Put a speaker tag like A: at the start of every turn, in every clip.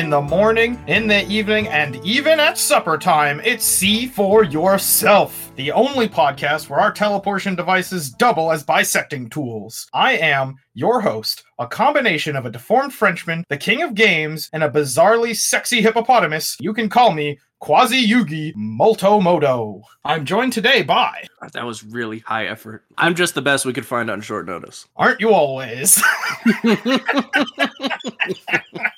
A: in the morning, in the evening, and even at supper time, it's See for Yourself, the only podcast where our teleportation devices double as bisecting tools. I am your host, a combination of a deformed Frenchman, the king of games, and a bizarrely sexy hippopotamus. You can call me Quasi Yugi Molto Modo. I'm joined today by.
B: That was really high effort. I'm just the best we could find on short notice.
A: Aren't you always?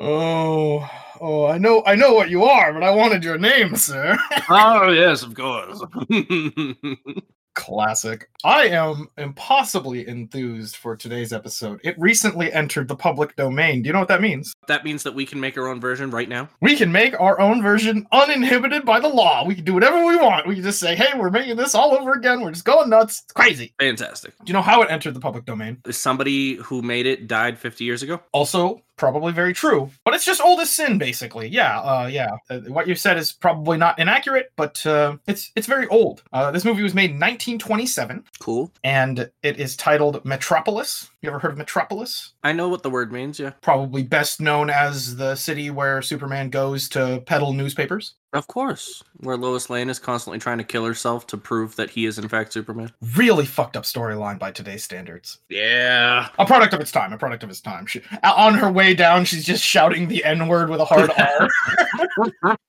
A: oh, oh, I know, I know what you are, but I wanted your name, sir.
B: oh yes, of course.
A: Classic. I am impossibly enthused for today's episode. It recently entered the public domain. Do you know what that means?
B: that means that we can make our own version right now.
A: We can make our own version uninhibited by the law. We can do whatever we want. We can just say, hey, we're making this all over again. We're just going nuts. It's crazy.
B: Fantastic.
A: Do you know how it entered the public domain?
B: Somebody who made it died 50 years ago.
A: Also, probably very true, but it's just old as sin, basically. Yeah, uh, yeah. Uh, what you said is probably not inaccurate, but uh, it's it's very old. Uh, this movie was made in 1927,
B: Cool.
A: and it is titled Metropolis. You ever heard of Metropolis?
B: I know what the word means, yeah.
A: Probably best known as the city where Superman goes to peddle newspapers.
B: Of course. Where Lois Lane is constantly trying to kill herself to prove that he is in fact Superman.
A: Really fucked up storyline by today's standards.
B: Yeah.
A: A product of its time. A product of its time. She, on her way down, she's just shouting the N word with a hard R.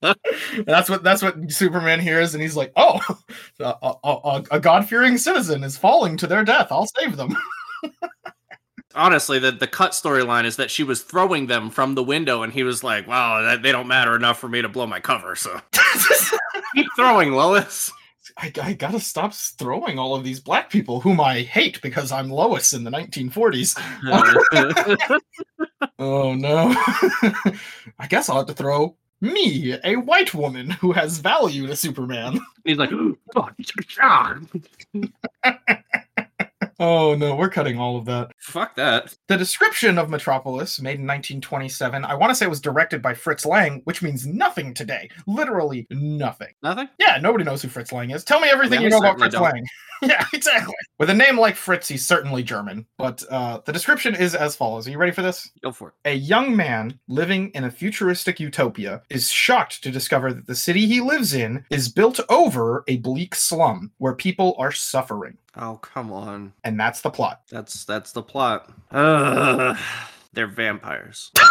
A: that's what that's what Superman hears, and he's like, "Oh, a, a, a, a God fearing citizen is falling to their death. I'll save them."
B: Honestly, the, the cut storyline is that she was throwing them from the window and he was like, wow, that, they don't matter enough for me to blow my cover, so keep throwing, Lois.
A: I, I gotta stop throwing all of these black people whom I hate because I'm Lois in the 1940s. Oh no. I guess I'll have to throw me, a white woman who has value to Superman.
B: He's like,
A: Oh no, we're cutting all of that.
B: fuck that.
A: The description of Metropolis, made in 1927, I want to say it was directed by Fritz Lang, which means nothing today. Literally nothing.
B: Nothing?
A: Yeah, nobody knows who Fritz Lang is. Tell me everything
B: Yeah,
A: you know about Fritz
B: don't.
A: Lang. yeah, exactly. With a name like Fritz, he's certainly German. But uh, the description is as follows. Are you ready for this?
B: Go for it.
A: A young man living in a futuristic utopia is shocked to discover that the city he lives in is built over a bleak slum where people are suffering.
B: Oh, come on.
A: And that's the plot.
B: That's that's the plot. Ugh. They're vampires.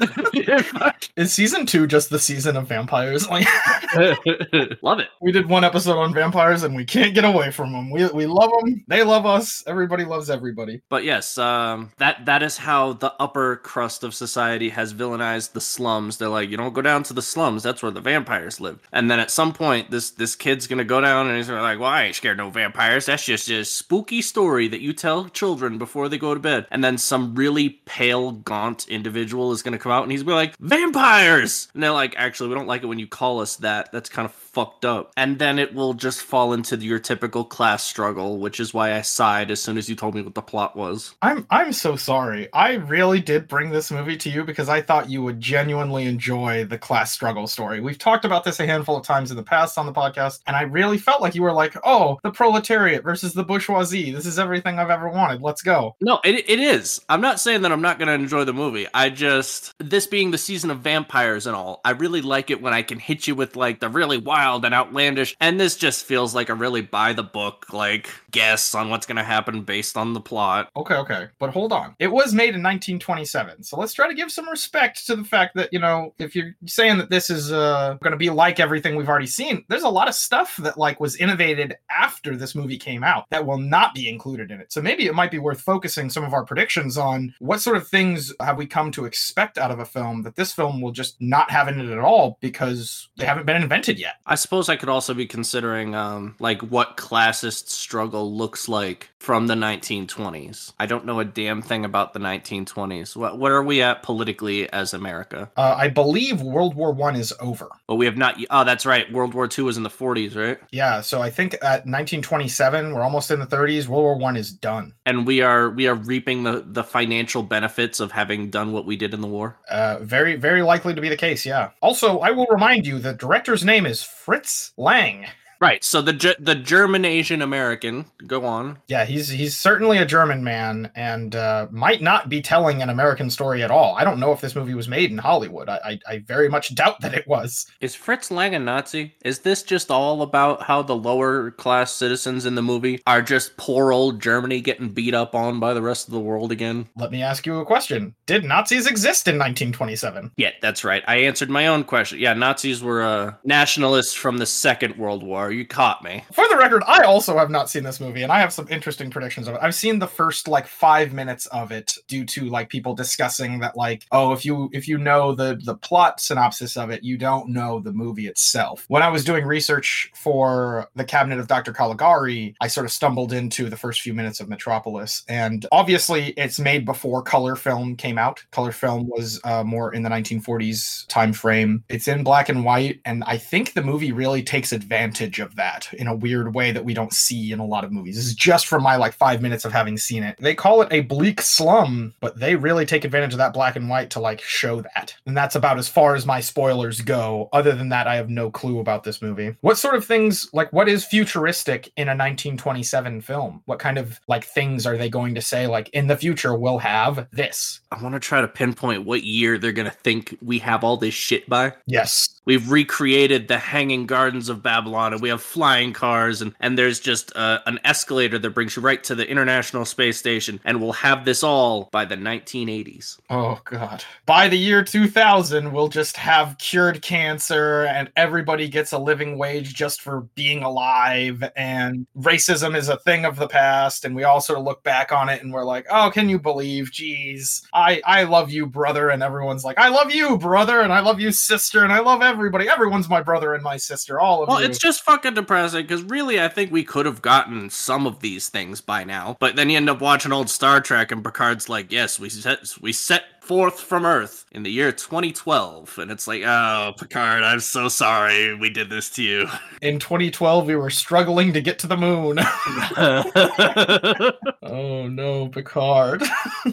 A: is season two just the season of vampires? Like
B: Love it.
A: we did one episode on vampires and we can't get away from them. We, we love them. They love us. Everybody loves everybody.
B: But yes, um, that that is how the upper crust of society has villainized the slums. They're like, you don't go down to the slums. That's where the vampires live. And then at some point, this this kid's gonna go down and he's gonna be like, well, I ain't scared of no vampires. That's just a spooky story that you tell children before they go to bed. And then some really pale, gaunt individual is gonna come out and he's be like, vampires. And they're like, actually, we don't like it when you call us that. That's kind of fucked up. And then it will just fall into your typical class struggle, which is why I sighed as soon as you told me what the plot was.
A: I'm I'm so sorry. I really did bring this movie to you because I thought you would genuinely enjoy the class struggle story. We've talked about this a handful of times in the past on the podcast, and I really felt like you were like, "Oh, the proletariat versus the bourgeoisie. This is everything I've ever wanted. Let's go."
B: No, it, it is. I'm not saying that I'm not going to enjoy the movie. I just, this being the season of vampires and all, I really like it when I can hit you with like the really wild and outlandish. And this just feels like a really by the book, like guess on what's going to happen based on the plot.
A: Okay, okay. But hold on. It was made in 1927. So let's try to give some respect to the fact that, you know, if you're saying that this is uh, going to be like everything we've already seen, there's a lot of stuff that like was innovated after this movie came out that will not be included in it. So maybe it might be worth focusing some of our predictions on what sort of things have we come to expect out of a film that this film will just not have in it at all because they haven't been invented yet.
B: I suppose I could also be considering um, like what classist struggle looks like from the 1920s. I don't know a damn thing about the 1920s. What, what are we at politically as America?
A: Uh, I believe World War One is over.
B: But we have not. Oh, that's right. World War II was in the 40s, right?
A: Yeah, so I think at 1927, we're almost in the 30s. World War One is done.
B: And we are we are reaping the the financial benefits of having done what we did in the war.
A: Uh, very, very likely to be the case. Yeah. Also, I will remind you the director's name is Fritz Lang.
B: Right. So the the German Asian American. Go on.
A: Yeah, he's he's certainly a German man and uh, might not be telling an American story at all. I don't know if this movie was made in Hollywood. I, I, I very much doubt that it was.
B: Is Fritz Lang a Nazi? Is this just all about how the lower class citizens in the movie are just poor old Germany getting beat up on by the rest of the world again?
A: Let me ask you a question. Did Nazis exist in 1927?
B: Yeah, that's right. I answered my own question. Yeah, Nazis were uh, nationalists from the Second World War. You caught me.
A: For the record, I also have not seen this movie, and I have some interesting predictions of it. I've seen the first like five minutes of it due to like people discussing that like, oh, if you if you know the the plot synopsis of it, you don't know the movie itself. When I was doing research for the Cabinet of Dr. Caligari, I sort of stumbled into the first few minutes of Metropolis, and obviously it's made before color film came out. Color film was uh, more in the 1940s time frame. It's in black and white, and I think the movie really takes advantage of that in a weird way that we don't see in a lot of movies. This is just from my like five minutes of having seen it. They call it a bleak slum, but they really take advantage of that black and white to like show that. And that's about as far as my spoilers go. Other than that, I have no clue about this movie. What sort of things like what is futuristic in a 1927 film? What kind of like things are they going to say like in the future we'll have this?
B: I want to try to pinpoint what year they're going to think we have all this shit by.
A: Yes.
B: We've recreated the Hanging Gardens of Babylon, and we have flying cars, and, and there's just uh, an escalator that brings you right to the International Space Station, and we'll have this all by the 1980s.
A: Oh god. By the year 2000, we'll just have cured cancer and everybody gets a living wage just for being alive and racism is a thing of the past and we all sort of look back on it and we're like, "Oh, can you believe? Jeez. I I love you, brother." And everyone's like, "I love you, brother." And I love you, sister. And I love everybody. Everyone's my brother and my sister. All of them.
B: Well,
A: you.
B: it's just fucking depressing because really, I think we could have gotten some of these things by now. But then you end up watching old Star Trek, and Picard's like, "Yes, we set we set forth from Earth in the year 2012," and it's like, "Oh, Picard, I'm so sorry we did this to you."
A: In 2012, we were struggling to get to the moon. oh no, Picard.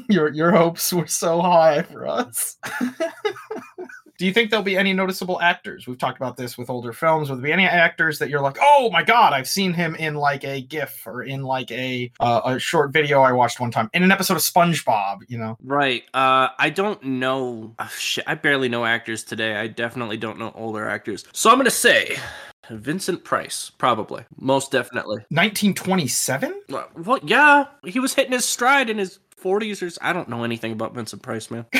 A: your your hopes were so high for us. Do you think there'll be any noticeable actors? We've talked about this with older films. Will there be any actors that you're like, oh my god, I've seen him in like a GIF or in like a uh, a short video I watched one time in an episode of SpongeBob? You know,
B: Right. Uh, I don't know. oh, shit, I barely know actors today. I definitely don't know older actors. So I'm gonna say Vincent Price, probably, most definitely.
A: 1927.
B: Well, yeah, he was hitting his stride in his 40s or. I don't know anything about Vincent Price, man.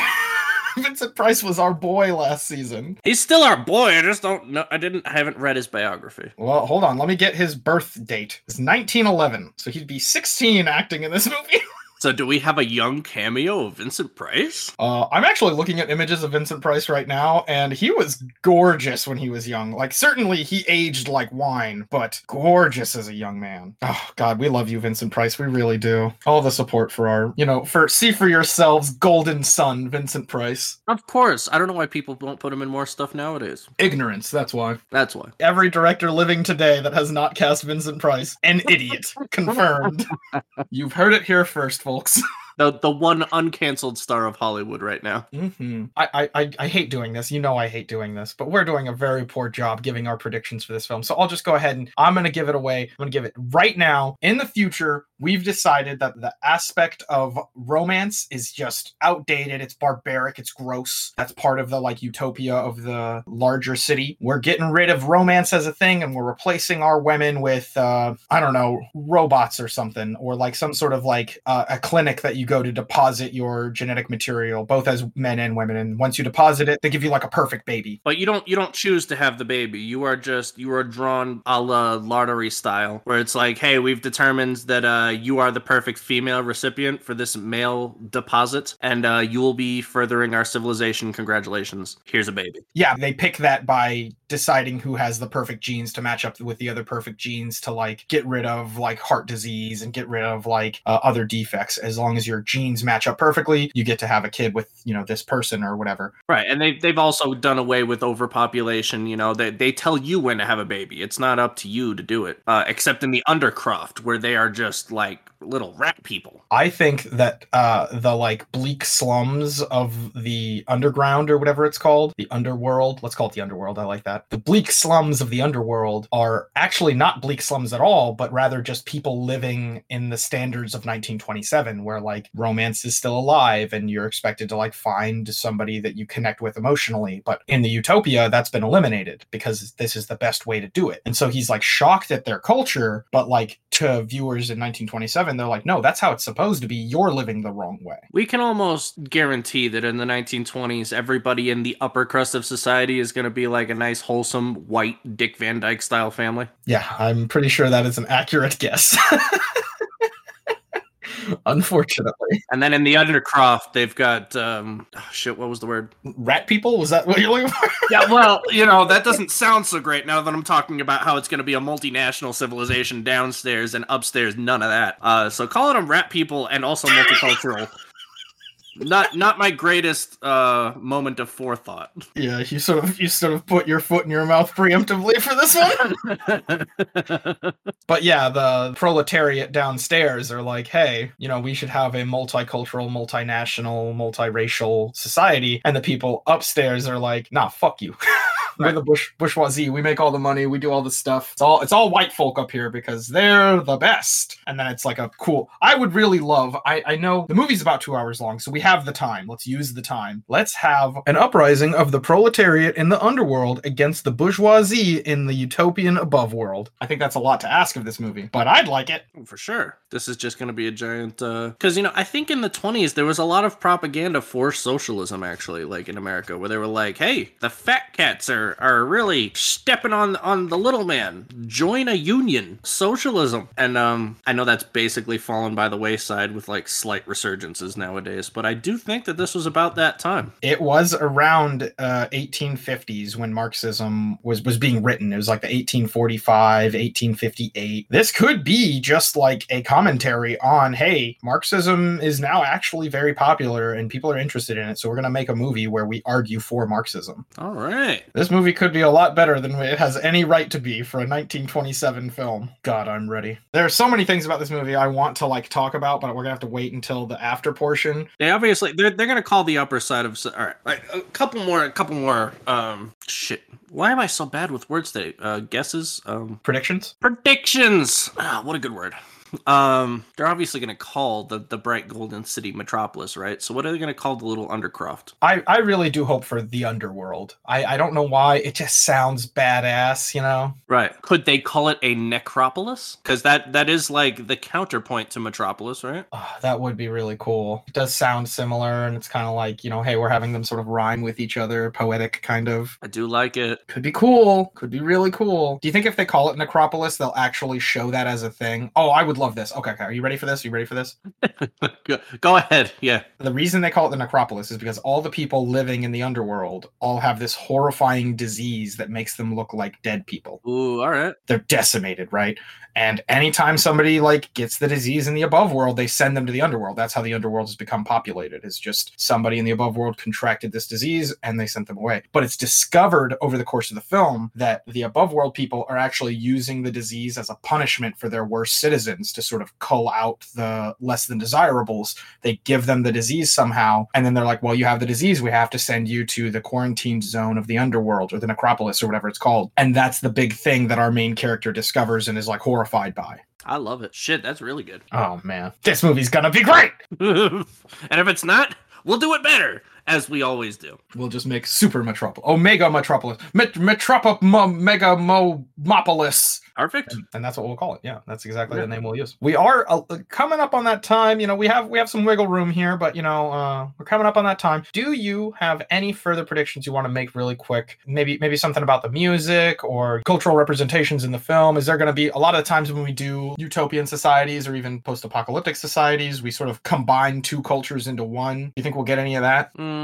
A: Vincent Price was our boy last season.
B: He's still our boy. I just don't know. I didn't. I haven't read his biography.
A: Well, hold on. Let me get his birth date. It's 1911. So he'd be 16 acting in this movie.
B: So, do we have a young cameo of Vincent Price?
A: Uh, I'm actually looking at images of Vincent Price right now, and he was gorgeous when he was young. Like, certainly he aged like wine, but gorgeous as a young man. Oh, God, we love you, Vincent Price. We really do. All the support for our, you know, for see for yourselves, golden son, Vincent Price.
B: Of course. I don't know why people don't put him in more stuff nowadays.
A: Ignorance, that's why.
B: That's why.
A: Every director living today that has not cast Vincent Price, an idiot. Confirmed. You've heard it here first, folks.
B: The the one uncanceled star of Hollywood right now.
A: hmm I, I I I hate doing this. You know I hate doing this, but we're doing a very poor job giving our predictions for this film. So I'll just go ahead and I'm gonna give it away. I'm gonna give it right now. In the future, we've decided that the aspect of romance is just outdated. It's barbaric. It's gross. That's part of the like utopia of the larger city. We're getting rid of romance as a thing, and we're replacing our women with uh, I don't know robots or something, or like some sort of like uh, a clinic that you go to deposit your genetic material, both as men and women. And once you deposit it, they give you like a perfect baby.
B: But you don't you don't choose to have the baby. You are just you are drawn a la lottery style, where it's like, hey, we've determined that uh, you are the perfect female recipient for this male deposit, and uh, you will be furthering our civilization. Congratulations. Here's a baby.
A: Yeah, they pick that by deciding who has the perfect genes to match up with the other perfect genes to like get rid of like heart disease and get rid of like uh, other defects. As long as your genes match up perfectly, you get to have a kid with you know this person or whatever.
B: Right, and they they've also done away with overpopulation. You know, they they tell you when to have a baby. It's not up to you to do it, uh, except in the Undercroft, where they are just like little rat people.
A: I think that uh, the like bleak slums of the underground or whatever it's called, the underworld. Let's call it the underworld. I like that. The bleak slums of the underworld are actually not bleak slums at all, but rather just people living in the standards of 1927, where like romance is still alive and you're expected to like find somebody that you connect with emotionally. But in the utopia, that's been eliminated because this is the best way to do it. And so he's like shocked at their culture, but like to viewers in 1927, they're like, no, that's how it's supposed to be. You're living the wrong way.
B: We can almost guarantee that in the 1920s, everybody in the upper crust of society is going to be like a nice, wholesome, white Dick Van Dyke style family.
A: Yeah, I'm pretty sure that is an accurate guess. Unfortunately.
B: And then in the Undercroft, they've got um oh, shit. What was the word?
A: Rat people? Was that what you're looking for?
B: yeah. Well, you know that doesn't sound so great now that I'm talking about how it's going to be a multinational civilization downstairs and upstairs. None of that. Uh, so calling them rat people and also multicultural not not my greatest uh moment of forethought.
A: Yeah, you sort of you sort of put your foot in your mouth preemptively for this one. but yeah, the proletariat downstairs are like, hey, you know, we should have a multicultural, multinational, multiracial society, and the people upstairs are like, nah, fuck you. We're the bush bourgeoisie. We make all the money. We do all the stuff. It's all it's all white folk up here because they're the best. And then it's like a cool. I would really love. I I know the movie's about two hours long, so we have the time. Let's use the time. Let's have an uprising of the proletariat in the underworld against the bourgeoisie in the utopian above world. I think that's a lot to ask of this movie, but I'd like it
B: for sure. This is just going to be a giant. Because uh... you know, I think in the twenties there was a lot of propaganda for socialism actually, like in America, where they were like, "Hey, the fat cats are are really stepping on on the little man. Join a union, socialism." And um, I know that's basically fallen by the wayside with like slight resurgences nowadays, but I do think that this was about that time.
A: It was around uh, 1850s when Marxism was was being written. It was like the 1845, 1858. This could be just like a commentary on, hey, Marxism is now actually very popular and people are interested in it. So we're gonna make a movie where we argue for Marxism.
B: All right.
A: This movie could be a lot better than it has any right to be for a 1927 film. God, I'm ready. There are so many things about this movie I want to like talk about, but we're gonna have to wait until the after portion.
B: They obviously they're they're gonna call the upper side of all right. A couple more, a couple more. Um, shit. Why am I so bad with words today? Uh, guesses. Um,
A: predictions.
B: Predictions. Ah, what a good word. Um, they're obviously going to call the the bright golden city Metropolis, right? So what are they going to call the little Undercroft?
A: I I really do hope for the underworld. I I don't know why it just sounds badass, you know?
B: Right. Could they call it a necropolis? Because that that is like the counterpoint to Metropolis, right?
A: Oh, that would be really cool. It does sound similar, and it's kind of like you know, hey, we're having them sort of rhyme with each other, poetic kind of.
B: I do like it.
A: Could be cool. Could be really cool. Do you think if they call it necropolis, they'll actually show that as a thing? Oh, I would love this. Okay, okay. Are you ready for this? Are you ready for this?
B: Go ahead. Yeah.
A: The reason they call it the necropolis is because all the people living in the underworld all have this horrifying disease that makes them look like dead people.
B: Ooh, all right.
A: They're decimated, right? And anytime somebody like gets the disease in the above world, they send them to the underworld. That's how the underworld has become populated. It's just somebody in the above world contracted this disease and they sent them away. But it's discovered over the course of the film that the above world people are actually using the disease as a punishment for their worst citizens to sort of cull out the less than desirables. They give them the disease somehow, and then they're like, "Well, you have the disease. We have to send you to the quarantined zone of the underworld or the necropolis or whatever it's called." And that's the big thing that our main character discovers and is like horrified by.
B: I love it. Shit, that's really good.
A: Oh man, this movie's gonna be great.
B: and if it's not, we'll do it better as we always do.
A: We'll just make Super Metropolis, Omega Metropolis, Met- Mega Mopolis.
B: Perfect.
A: And, and, that's what we'll call it. Yeah, that's exactly yeah. the name we'll use. We are uh, coming up on that time. You know, we have we have some wiggle room here, but you know, uh, we're coming up on that time. Do you have any further predictions you want to make really quick? Maybe maybe something about the music or cultural representations in the film. Is there going to be a lot of times when we do utopian societies or even post-apocalyptic societies, we sort of combine two cultures into one? Do You think we'll get any of that?
B: Mm,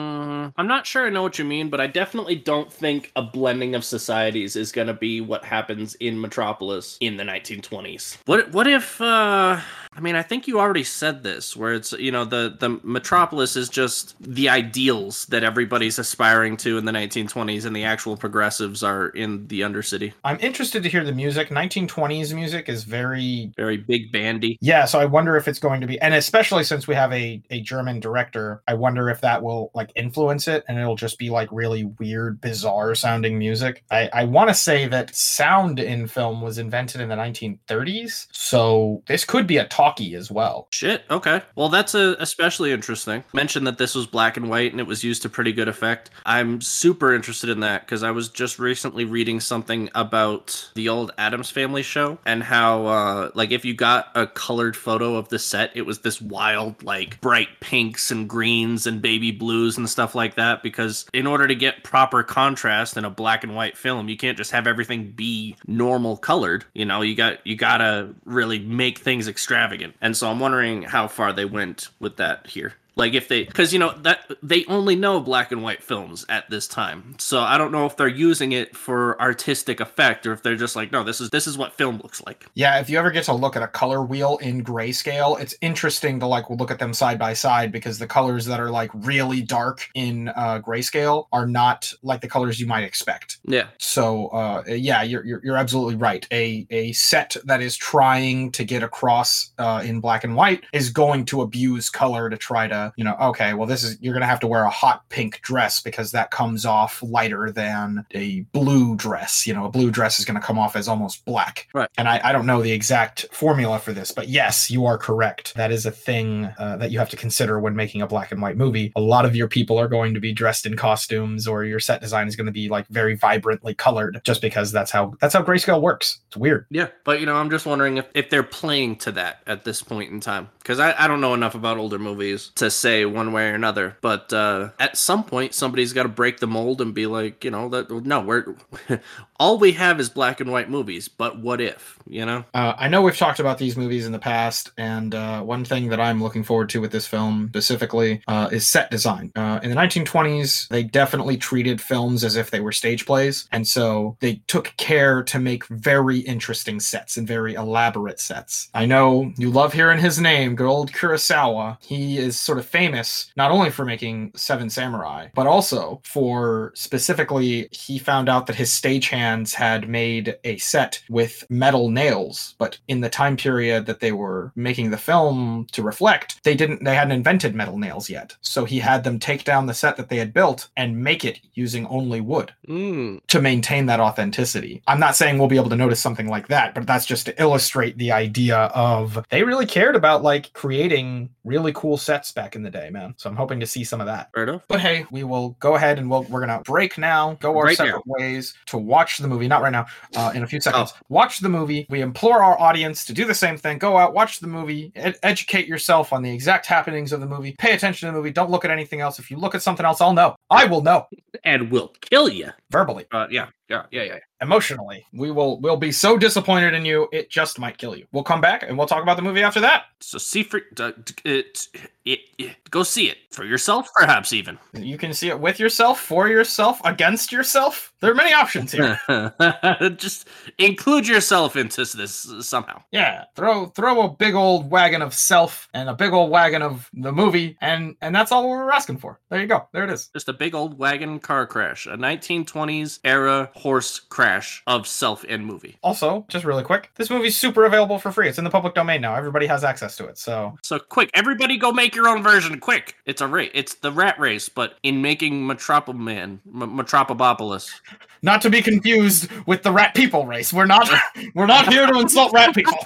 B: I'm not sure I know what you mean, but I definitely don't think a blending of societies is going to be what happens in metropolis in the 1920s. What what if uh I mean, I think you already said this, where it's you know the the metropolis is just the ideals that everybody's aspiring to in the 1920s, and the actual progressives are in the undercity.
A: I'm interested to hear the music. 1920s music is very
B: Very big bandy.
A: yeah. So I wonder if it's going to be, and especially since we have a a German director, I wonder if that will like influence it, and it'll just be like really weird, bizarre sounding music. I I want to say that sound in film was invented in the 1930s, so this could be a talkie as well.
B: Shit. Okay. Well, that's a, especially interesting. Mentioned that this was black and white and it was used to pretty good effect. I'm super interested in that because I was just recently reading something about the old Addams Family show and how, uh, like, if you got a colored photo of the set, it was this wild, like, bright pinks and greens and baby blues and stuff like that. Because in order to get proper contrast in a black and white film, you can't just have everything be normal colored. You know, you got you gotta really make things extravagant. And so I'm wondering how far they went with that here. Like if they, because you know that they only know black and white films at this time, so I don't know if they're using it for artistic effect or if they're just like, no, this is this is what film looks like.
A: Yeah, if you ever get to look at a color wheel in grayscale, it's interesting to like look at them side by side because the colors that are like really dark in uh, grayscale are not like the colors you might expect.
B: Yeah,
A: So uh, yeah, you're, you're you're absolutely right. A a set that is trying to get across uh, in black and white is going to abuse color to try to you know okay well this is you're gonna have to wear a hot pink dress because that comes off lighter than a blue dress. You know a blue dress is gonna come off as almost black.
B: Right.
A: And I, I don't know the exact formula for this, but yes, you are correct. That is a thing uh, that you have to consider when making a black and white movie. A lot of your people are going to be dressed in costumes, or your set design is going to be like very vibrantly colored, just because that's how that's how grayscale works. It's weird.
B: yeah. But you know, I'm just wondering if, if they're playing to that at this point in time because I, I don't know enough about older movies to say one way or another. But uh, at some point, somebody's got to break the mold and be like, you know, that no, we're all we have is black and white movies. But what if, you know?
A: Uh, I know we've talked about these movies in the past, and uh, one thing that I'm looking forward to with this film specifically uh, is set design. Uh, in the 1920s, they definitely treated films as if they were stage plays, and so they took care to make very interesting sets and very elaborate sets. I know you love hearing his name, good old Kurosawa. He is sort of famous not only for making Seven Samurai, but also for specifically, he found out that his stagehands had made a set with metal nails, but in the time period that they were making the film to reflect, they didn't they hadn't invented metal nails yet. So he had them take down the set that they had built and make it using only wood
B: Mm,
A: to maintain that authenticity. I'm not saying we'll be able to notice something like that, but that's just to illustrate the idea of they really cared about like creating really cool sets back in the day, man. So I'm hoping to see some of that.
B: fair enough.
A: But hey, we will go ahead and we'll, we're gonna break now, go our
B: Right
A: separate ways to watch the movie. Not right now, uh, in a few seconds. Watch the movie. We implore our audience to do the same thing. Go out, watch the movie, ed- educate yourself on the exact happenings of the movie. Pay attention to the movie. Don't look at anything else. If you look at something else, I'll know. I will know
B: And will kill you.
A: verbally,
B: Uh, yeah, yeah, yeah, yeah.
A: Emotionally. We will we'll be so disappointed in you, it just might kill you. We'll come back and we'll talk about the movie after that.
B: So see for uh, it, it, it, go see it for yourself, perhaps even.
A: You can see it with yourself, for yourself, against yourself. There are many options here.
B: Just include yourself into this somehow.
A: Yeah, throw throw a big old wagon of self and a big old wagon of the movie, and and that's all we're asking for. There you go. There it is.
B: Just a big old wagon car crash, a 1920s era horse crash of self and movie.
A: Also, just really quick, this movie's super available for free. It's in the public domain now. Everybody has access to it. So
B: So quick, everybody go make your own version. Quick, it's a race. It's the rat race, but in making Metropoman, M- Metropolis.
A: Not to be confused with the rat people race. We're not we're not here to insult rat people.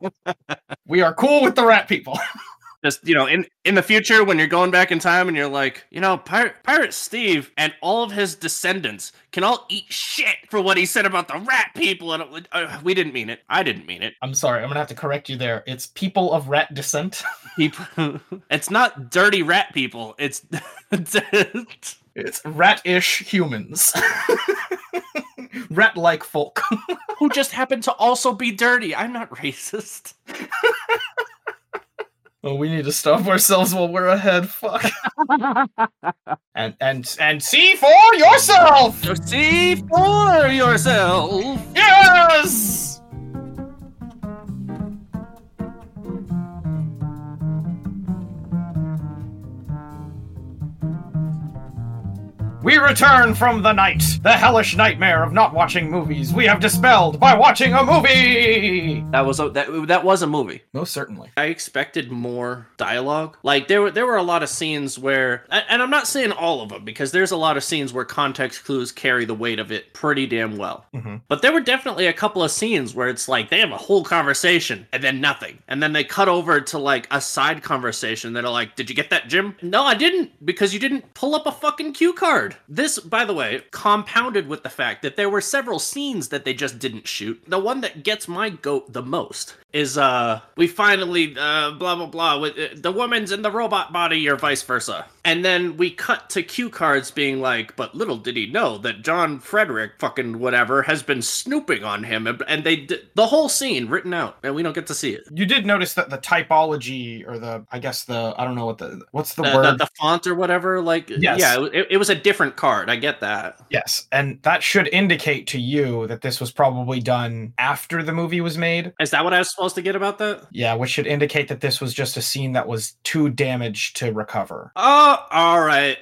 A: we are cool with the rat people.
B: Just you know, in in the future, when you're going back in time and you're like, you know, Pirate Pirate Steve and all of his descendants can all eat shit for what he said about the rat people, and it, uh, we didn't mean it. I didn't mean it.
A: I'm sorry. I'm gonna have to correct you there. It's people of rat descent.
B: People, it's not dirty rat people. It's
A: It's rat-ish humans. Rat-like folk.
B: who just happen to also be dirty. I'm not racist.
A: Oh, we need to stop ourselves while we're ahead. Fuck. and and and see for yourself.
B: See for yourself.
A: Yes. We return from the night, the hellish nightmare of not watching movies we have dispelled by watching a movie.
B: That was a that, that was a movie.
A: Most certainly.
B: I expected more dialogue. Like there were there were a lot of scenes where and and I'm not saying all of them because there's a lot of scenes where context clues carry the weight of it pretty damn well.
A: Mhm.
B: But there were definitely a couple of scenes where it's like they have a whole conversation and then nothing. And then they cut over to like a side conversation that are like, Did you get that, Jim? No, I didn't, because you didn't pull up a fucking cue card. This, by the way, compounded with the fact that there were several scenes that they just didn't shoot. The one that gets my goat the most is uh we finally uh blah blah blah with uh, the woman's in the robot body or vice versa and then we cut to cue cards being like but little did he know that john frederick fucking whatever has been snooping on him and, and they d- the whole scene written out and we don't get to see it
A: You did notice that the typology, or the, I guess the, I don't know what the, what's the
B: the,
A: word?
B: the, the font or whatever like
A: Yes.
B: yeah it, it was a different card i get that
A: yes, and that should indicate to you that this was probably done after the movie was made.
B: is that what i was supposed to get about that
A: Yeah, which should indicate that this was just a scene that was too damaged to recover.
B: oh all right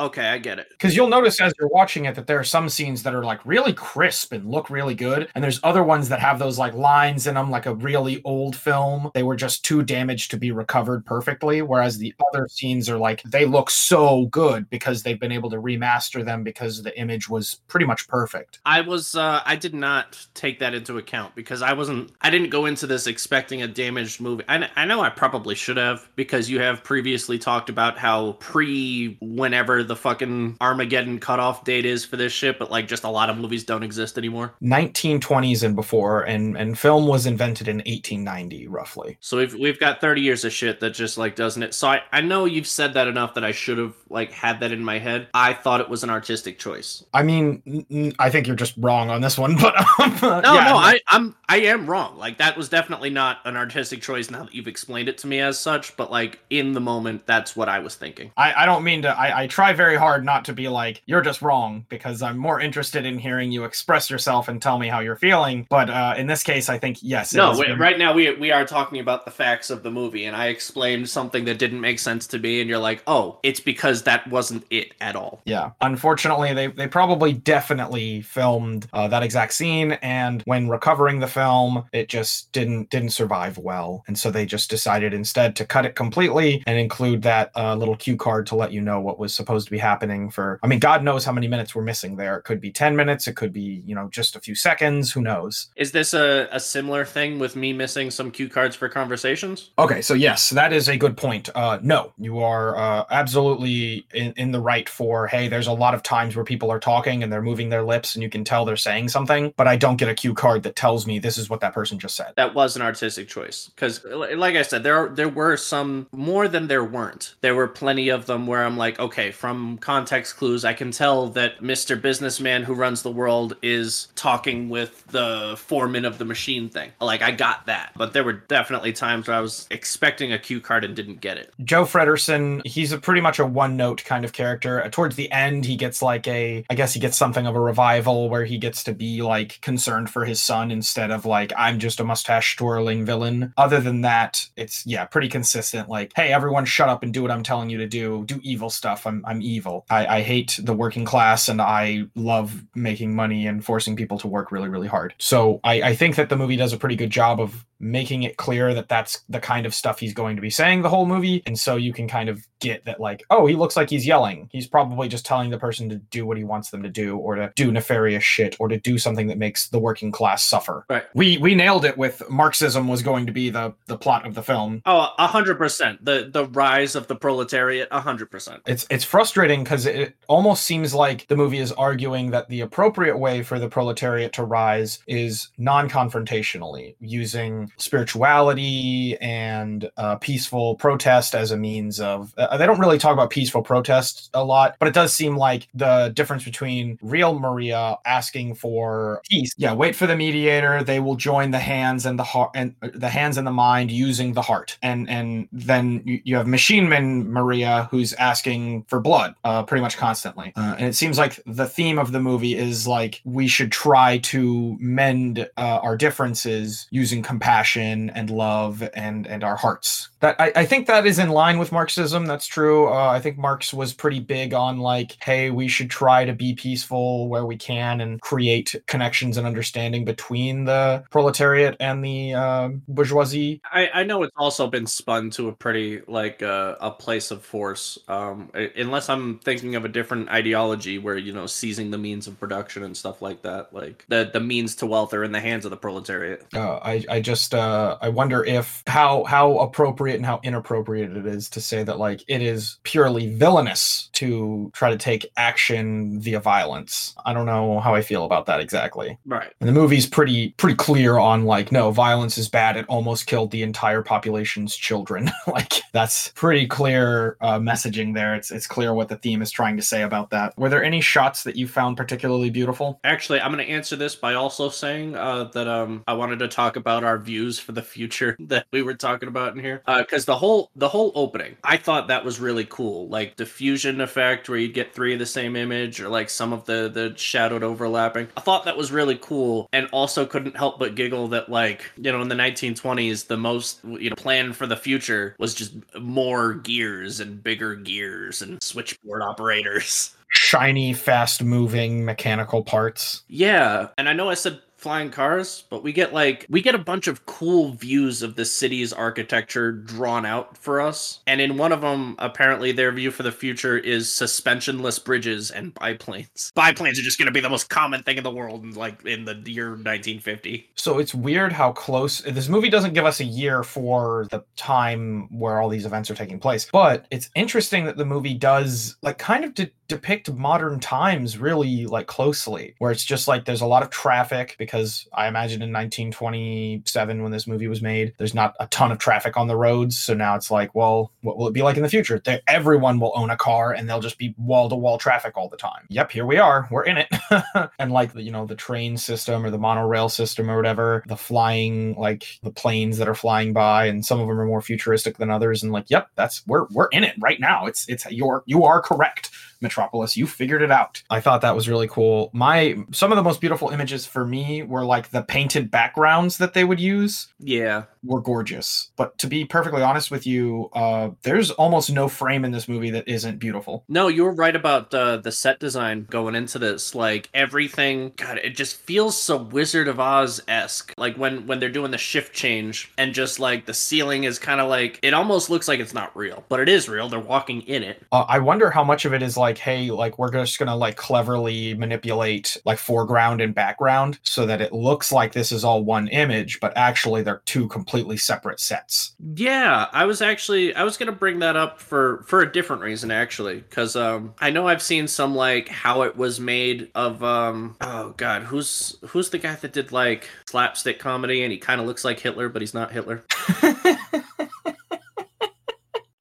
B: okay i get it
A: Because you'll notice as you're watching it that there are some scenes that are like really crisp and look really good, and there's other ones that have those like lines in them, like a really old film. They were just too damaged to be recovered perfectly. Whereas the other scenes are like they look so good because they've been able to remaster them because the image was pretty much perfect.
B: I was uh I did not take that into account because I wasn't I didn't go into this expecting a damaged movie. I, I know I probably should have because you have previously talked about how pre whenever the fucking Armageddon cutoff date is for this shit, but like just a lot of movies don't exist anymore.
A: 1920s and before, and and film was invented in 1890 roughly.
B: So we've we've got 30 years of shit that just like doesn't it. So I, I know you've said that enough that I should have like had that in my head. I thought it was an artistic choice.
A: I mean, I think you're just wrong on this one, but um,
B: No,
A: yeah,
B: no, I, I'm I am wrong. Like that was definitely not an artistic choice. Now that you've explained it to me as such, but like in the moment, that's what I was thinking.
A: I, I don't mean to I, I try very hard not to be like you're just wrong because i'm more interested in hearing you express yourself and tell me how you're feeling but uh, in this case i think yes
B: No,
A: is
B: we, right now we we are talking about the facts of the movie, and I explained something that didn't make sense to me, and you're like, oh, it's because that wasn't it at all.
A: yeah unfortunately they, they probably definitely filmed uh, that exact scene and when recovering the film it just didn't didn't survive well and so they just decided instead to cut it completely and include that uh, little cue card to let you know what was supposed to be happening for i mean god knows how many minutes we're missing there it could be 10 minutes it could be you know just a few seconds who knows
B: Is this a, a similar thing with me missing some cue cards for conversations?
A: Okay, so yes, that is a good point. Uh, no, you are uh, absolutely in, in the right for, hey, there's a lot of times where people are talking and they're moving their lips and you can tell they're saying something, but I don't get a cue card that tells me this is what that person just said.
B: That was an artistic choice because, like I said, there are, there were some more than there weren't. There were plenty of them where I'm like, okay, from context clues, I can tell that Mr. Businessman who runs the world is talking with the foreman of the machine thing. Like I got that, but there were definitely times where I was expecting a cue card and didn't get it.
A: Joh Fredersen, he's a pretty much a one note kind of character. Towards the end, he gets like a, I guess he gets something of a revival where he gets to be like concerned for his son instead of like, I'm just a mustache twirling villain. Other than that, it's, yeah, pretty consistent. Like, hey, everyone shut up and do what I'm telling you to do. Do evil stuff. I'm, I'm evil. I, I hate the working class and I love making money and forcing people to work really, really hard. So I, I think that the movie does a pretty good job of making it clear that that's the kind of stuff he's going to be saying the whole movie and so you can kind of get that like oh he looks like he's yelling he's probably just telling the person to do what he wants them to do or to do nefarious shit or to do something that makes the working class suffer
B: Right.
A: we we nailed it with marxism was going to be the the plot of the film
B: Oh, a hundred percent. The the rise of the proletariat, a hundred percent.
A: it's it's frustrating because it almost seems like the movie is arguing that the appropriate way for the proletariat to rise is non-confrontationally using spirituality and uh, peaceful protest as a means of uh, they don't really talk about peaceful protest a lot but it does seem like the difference between real maria asking for peace yeah wait for the mediator they will join the hands and the heart and uh, the hands and the mind using the heart. And and then you, have machine man maria who's asking for blood uh, pretty much constantly. Uh, and it seems like the theme of the movie is like we should try to mend uh, our differences using compassion and love and and our hearts that I, I think that is in line with Marxism. That's true. Uh, I think Marx was pretty big on like, hey, we should try to be peaceful where we can and create connections and understanding between the proletariat and the uh, bourgeoisie.
B: I, I know it's also been spun to a pretty like uh, a place of force. Um, unless I'm thinking of a different ideology where you know seizing the means of production and stuff like that, like the the means to wealth are in the hands of the proletariat.
A: Uh, I I just uh, I wonder if how how appropriate and how inappropriate it is to say that like it is purely villainous to try to take action via violence. I don't know how I feel about that exactly.
B: Right.
A: And the movie's pretty pretty clear on like no violence is bad. It almost killed the entire population's children. like that's pretty clear uh, messaging there. It's it's clear what the theme is trying to say about that. Were there any shots that you found particularly beautiful?
B: Actually, I'm going to answer this by also saying uh, that um, I wanted to talk about our views for the future that we were talking about in here because the whole the whole opening, I thought that was really cool. Like the fusion effect where you'd get three of the same image, or like some of the the shadowed overlapping. I thought that was really cool, and also couldn't help but giggle that like you know in the 1920s the most you know plan for the future was just more gears and bigger gears and switchboard operators
A: shiny, fast moving mechanical parts.
B: Yeah. And I know I said flying cars, but we get like we get a bunch of cool views of the city's architecture drawn out for us. And in one of them, apparently their view for the future is suspensionless bridges and biplanes. Biplanes are just going to be the most common thing in the world like in the year 1950.
A: So it's weird how close this movie doesn't give us a year for the time where all these events are taking place. But it's interesting that the movie does like kind of de- depict modern times really like closely where it's just like there's a lot of traffic because I imagine in 1927 when this movie was made, there's not a ton of traffic on the roads. So now it's like, well, what will it be like in the future? They, everyone will own a car and they'll just be wall to wall traffic all the time. Yep, here we are. We're in it. and like you know the train system or the monorail system or whatever, the flying like the planes that are flying by, and some of them are more futuristic than others. And like, yep, that's we're we're in it right now. It's it's you're you are correct Metropolis. You figured it out. I thought that was really cool. My some of the most beautiful images for me were like the painted backgrounds that they would use.
B: Yeah,
A: were gorgeous. But to be perfectly honest with you, uh, there's almost no frame in this movie that isn't beautiful.
B: No, you were right about uh, the set design going into this. Like everything, God, it just feels so Wizard of Oz esque. Like when when they're doing the shift change and just like the ceiling is kind of like it almost looks like it's not real, but it is real. They're walking in it.
A: Uh, I wonder how much of it is like like hey like we're just gonna like cleverly manipulate like foreground and background so that it looks like this is all one image but actually they're two completely separate sets.
B: Yeah i was actually i was gonna bring that up for for a different reason actually because um i know i've seen some like how it was made of um oh god who's who's the guy that did like slapstick comedy and he kind of looks like hitler but he's not hitler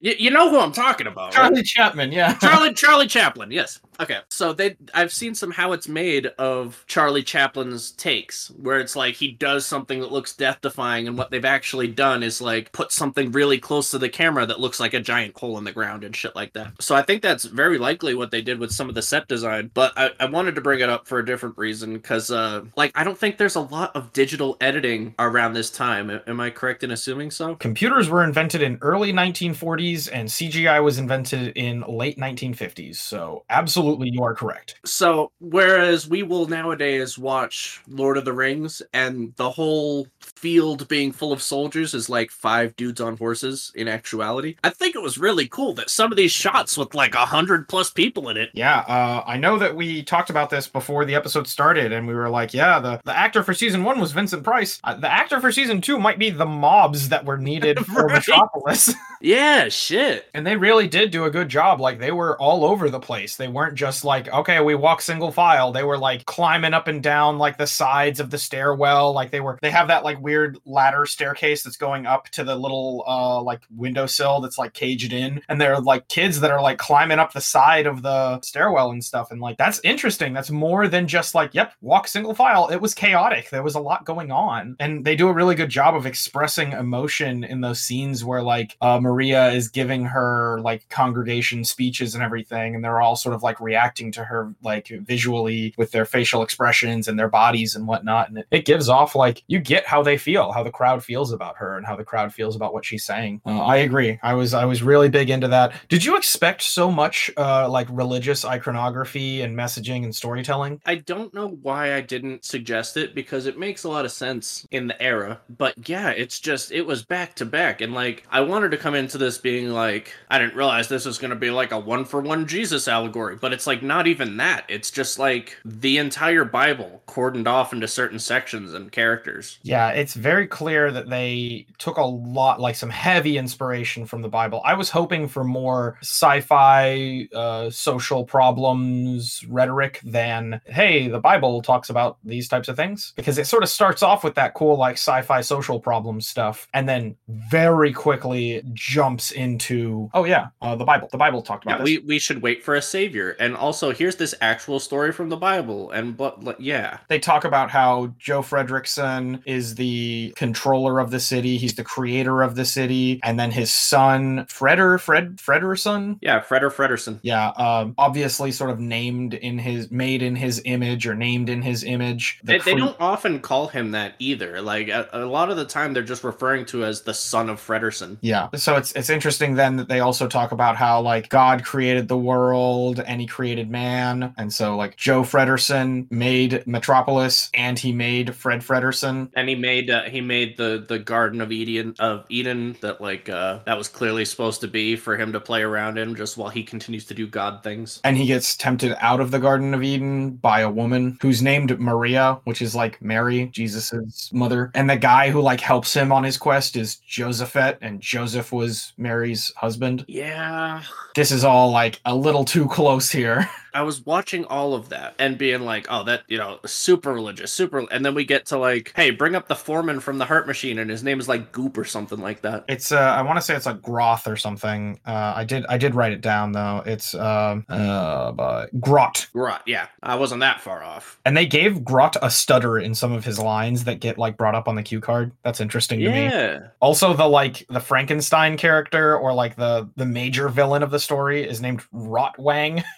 B: You, you know who I'm talking about,
A: Charlie right? Chaplin, yeah.
B: Charlie Charlie Chaplin, yes. Okay, so they I've seen some how it's made of Charlie Chaplin's takes, where it's like he does something that looks death defying, and what they've actually done is like put something really close to the camera that looks like a giant hole in the ground and shit like that. So I think that's very likely what they did with some of the set design. But I, I wanted to bring it up for a different reason because uh like I don't think there's a lot of digital editing around this time. Am I correct in assuming so?
A: Computers were invented in early 1940s and CGI was invented in late 1950s. So absolutely absolutely you are correct.
B: So whereas we will nowadays watch Lord of the Rings and the whole field being full of soldiers is like five dudes on horses in actuality. I think it was really cool that some of these shots with like a hundred plus people in it.
A: Yeah, uh, I know that we talked about this before the episode started, and we were like, yeah, the, the actor for season one was Vincent Price. Uh, the actor for season two might be the mobs that were needed for right? Metropolis.
B: yeah, shit.
A: And they really did do a good job. Like they were all over the place. They weren't just like, okay, we walk single file. They were like climbing up and down like the sides of the stairwell. Like they were, they have that like weird ladder staircase that's going up to the little uh like windowsill that's like caged in. And they're like kids that are like climbing up the side of the stairwell and stuff. And like that's interesting. That's more than just like, yep, walk single file. It was chaotic. There was a lot going on. And they do a really good job of expressing emotion in those scenes where like uh Maria is giving her like congregation speeches and everything, and they're all sort of like reacting to her like visually with their facial expressions and their bodies and whatnot. And it, it gives off like you get how they feel, how the crowd feels about her, and how the crowd feels about what she's saying. Uh, I agree. I was I was really big into that. Did you expect so much uh, like religious iconography and messaging and storytelling?
B: I don't know why I didn't suggest it because it makes a lot of sense in the era. But yeah, it's just it was back to back, and like I wanted to come into this being like I didn't realize this was going to be like a one for one Jesus allegory, but it's like not even that. It's just like the entire Bible cordoned off into certain sections and characters.
A: Yeah, it's very clear that they took a lot, like some heavy inspiration from the Bible. I was hoping for more sci-fi, uh, social problems rhetoric than hey, the Bible talks about these types of things because it sort of starts off with that cool like sci-fi social problem stuff, and then very quickly jumps into oh yeah, uh, the Bible. The Bible talked about
B: yeah,
A: this.
B: we we should wait for a savior, and also here's this actual story from the Bible, and but yeah,
A: they talk about how Joe Fredrickson is the controller of the city. He's the creator of the city, and then his son Freder Fred Fredersen.
B: yeah, Freder Fredersen.
A: Yeah, um, obviously sort of named in his made in his image or named in his image. The
B: They, they don't often call him that either. Like a, a lot of the time, they're just referring to as the son of Fredersen.
A: Yeah. So it's it's interesting then that they also talk about how like God created the world and he created man. And so like Joh Fredersen made Metropolis and he made Fred Fredersen.
B: And he made uh, he made the the Garden of Eden of Eden that like uh, that was clearly supposed to be for him to play around in just while he continues to do God things.
A: And he gets tempted out of the Garden of Eden by a woman who's named Maria, which is like Mary, Jesus's mother. And the guy who like helps him on his quest is Josaphat, and Joseph was Mary's husband.
B: Yeah,
A: This is all like a little too close here.
B: I was watching all of that and being like, oh, that you know, super religious, super. And then we get to like, hey, bring up the foreman from the Heart Machine, and his name is like Goop or something like that.
A: It's uh I want to say it's like Groth or something. Uh I did I did write it down though. It's um uh but Grot.
B: Right? Yeah, I wasn't that far off.
A: And they gave Grot a stutter in some of his lines that get like brought up on the cue card. That's interesting to me.
B: Yeah.
A: Also the like the Frankenstein character or like the the major villain of the story is named Rotwang.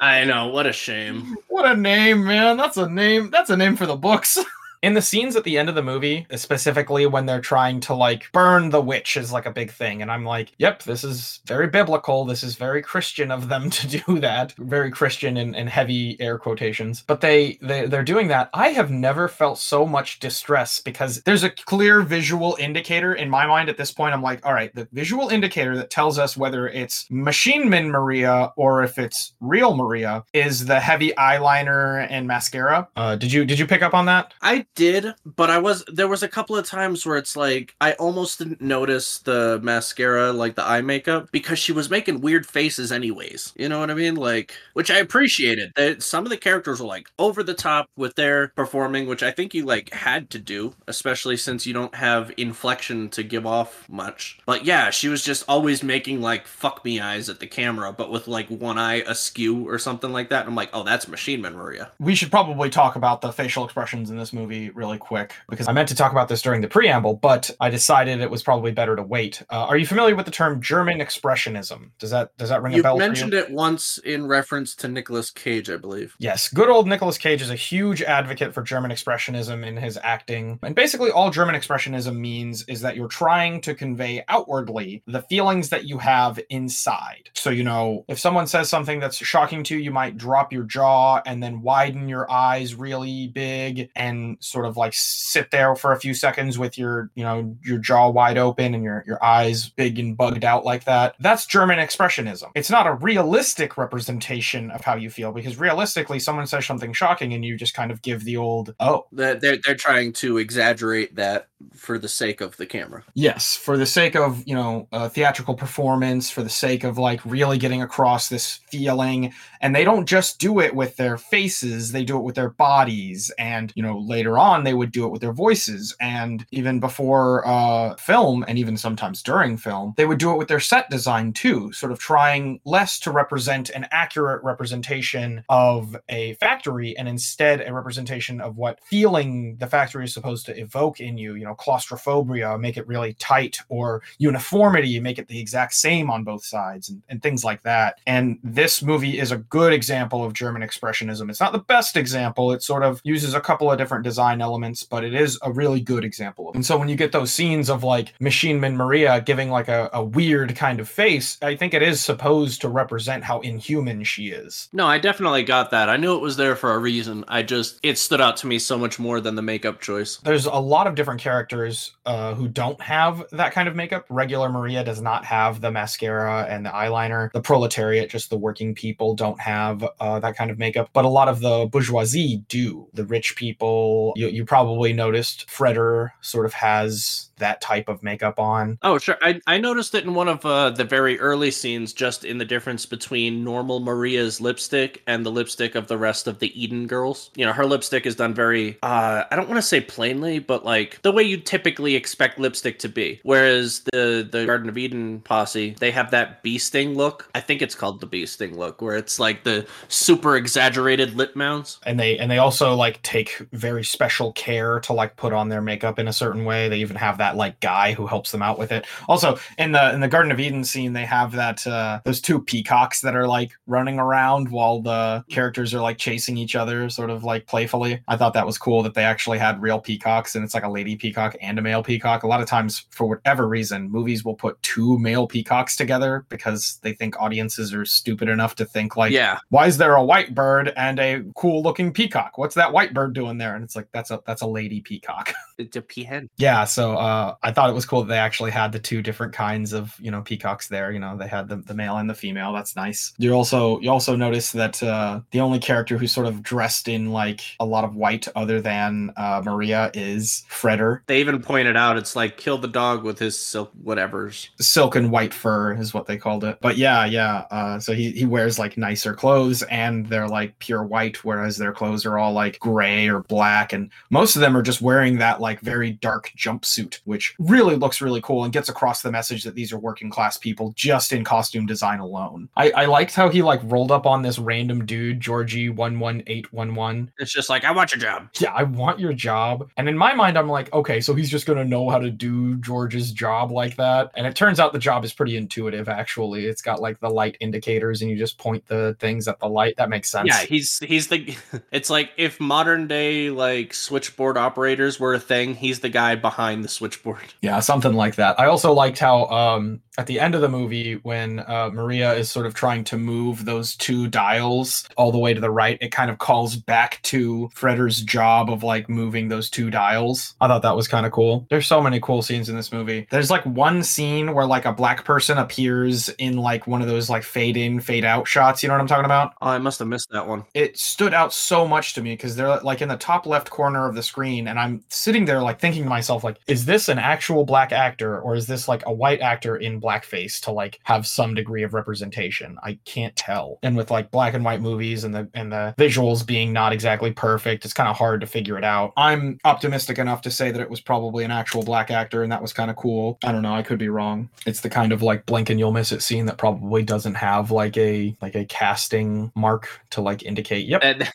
B: I know. What a shame.
A: What a name, man. That's a name. That's a name for the books. In the scenes at the end of the movie, specifically when they're trying to like burn the witch is like a big thing. And I'm like, yep, this is very biblical. This is very Christian of them to do that. Very Christian and, and heavy air quotations. But they, they they're doing that. I have never felt so much distress because there's a clear visual indicator in my mind at this point. I'm like, all right, the visual indicator that tells us whether it's Machine Man Maria or if it's real Maria is the heavy eyeliner and mascara. Uh, did you did you pick up on that?
B: I did, but I was there was a couple of times where it's like I almost didn't notice the mascara, like the eye makeup, because she was making weird faces anyways. You know what I mean? Like, which I appreciated. That some of the characters were like over the top with their performing, which I think you like had to do, especially since you don't have inflection to give off much. But yeah, she was just always making like fuck me eyes at the camera, but with like one eye askew or something like that. And I'm like, oh, that's Machine Man Maria.
A: We should probably talk about the facial expressions in this movie really quick because I meant to talk about this during the preamble, but I decided it was probably better to wait. Uh, are you familiar with the term German expressionism? Does that does that ring a
B: You
A: bell?
B: mentioned
A: for you?
B: it once in reference to Nicolas Cage, I believe.
A: Yes, good old Nicolas Cage is a huge advocate for German expressionism in his acting. And basically, all German expressionism means is that you're trying to convey outwardly the feelings that you have inside. So, you know, if someone says something that's shocking to you, you might drop your jaw and then widen your eyes really big and sort of like sit there for a few seconds with your, you know, your jaw wide open and your, your eyes big and bugged out like that. That's German expressionism. It's not a realistic representation of how you feel because realistically, someone says something shocking and you just kind of give the old, oh,
B: They're, they're, they're trying to exaggerate that for the sake of the camera.
A: Yes, for the sake of, you know, uh, theatrical performance, for the sake of like really getting across this feeling. And they don't just do it with their faces, they do it with their bodies. And, you know, later on they would do it with their voices. And even before uh, film and even sometimes during film they would do it with their set design too sort of trying less to represent an accurate representation of a factory and instead a representation of what feeling the factory is supposed to evoke in you you know claustrophobia make it really tight or uniformity make it the exact same on both sides and, and things like that. And this movie is a good example of german expressionism. It's not the best example. It sort of uses a couple of different design elements but it is a really good example and so when you get those scenes of like machine man maria giving like a, a weird kind of face i think it is supposed to represent how inhuman she is
B: No, I definitely got that. I knew it was there for a reason. I just it stood out to me so much more than the makeup choice.
A: there's a lot of different characters uh, who don't have that kind of makeup. Regular Maria does not have the mascara and the eyeliner. The proletariat, just the working people, don't have uh, that kind of makeup. But a lot of the bourgeoisie do. The rich people, you, you probably noticed Freder sort of has that type of makeup on.
B: Oh, sure. I, I noticed it in one of uh, the very early scenes, just in the difference between normal Maria's lipstick and the lipstick of the rest of the Eden girls. You know, her lipstick is done very, uh, I don't want to say plainly, but like the way you typically expect lipstick to be. Whereas the, the Garden of Eden posse, they have that bee sting look. I think it's called the bee sting look, where it's like the super exaggerated lip mounds.
A: and they and they also like take very special care to like put on their makeup in a certain way they even have that like guy who helps them out with it. Also in the in the garden of eden scene they have that uh those two peacocks that are like running around while the characters are like chasing each other sort of like playfully. I thought that was cool that they actually had real peacocks and it's like a lady peacock and a male peacock. A lot of times for whatever reason movies will put two male peacocks together because they think audiences are stupid enough to think like
B: yeah.
A: why is there a white bird and a cool looking peacock? What's that white bird doing there? And it's like that's a that's a lady peacock
B: It's a peahen.
A: yeah so uh i thought it was cool that they actually had the two different kinds of you know peacocks there you know they had the, the male and the female that's nice you also you also notice that uh the only character who's sort of dressed in like a lot of white other than uh maria is freder
B: They even pointed out it's like kill the dog with his silk whatevers.
A: silk and white fur is what they called it. But yeah, yeah. Uh, so he he wears like nicer clothes, and they're like pure white, whereas their clothes are all like gray or black, and most of them are just wearing that like very dark jumpsuit, which really looks really cool and gets across the message that these are working class people just in costume design alone. I I liked how he like rolled up on this random dude, Georgie one one eight one one,
B: It's just like I want your job.
A: yeah, I want your job. And in my mind, I'm like, okay, so he's just gonna know how to do George's job like that. And it turns out the job is pretty intuitive, actually. It's got like the light indicators, and you just point the things at the light. That makes sense.
B: Yeah, he's he's the. It's like if modern day like switchboard operators were a thing, he's the guy behind the switchboard.
A: Yeah, something like that. I also liked how um at the end of the movie when uh, Maria is sort of trying to move those two dials all the way to the right, it kind of calls back to Freder's job of like moving those two dials. I thought that was kind of cool. There's so many cool scenes in this movie. There's like one scene where like a black person appears in like one of those like fade in, fade out shots. You know what I'm talking about?
B: Oh, I must have missed that one.
A: it stood out so much to me because they're like in the top left corner of the screen and i'm sitting there like thinking to myself like is this an actual black actor or is this like a white actor in blackface to like have some degree of representation? I can't tell. And with like black and white movies and the and the visuals being not exactly perfect it's kind of hard to figure it out. I'm optimistic enough to say that it was probably an actual black actor and that was kind of cool. I don't know i could be wrong. It's the kind of like blink and you'll miss it scene that probably doesn't have like a like a casting mark to like indicate. Yep.
B: And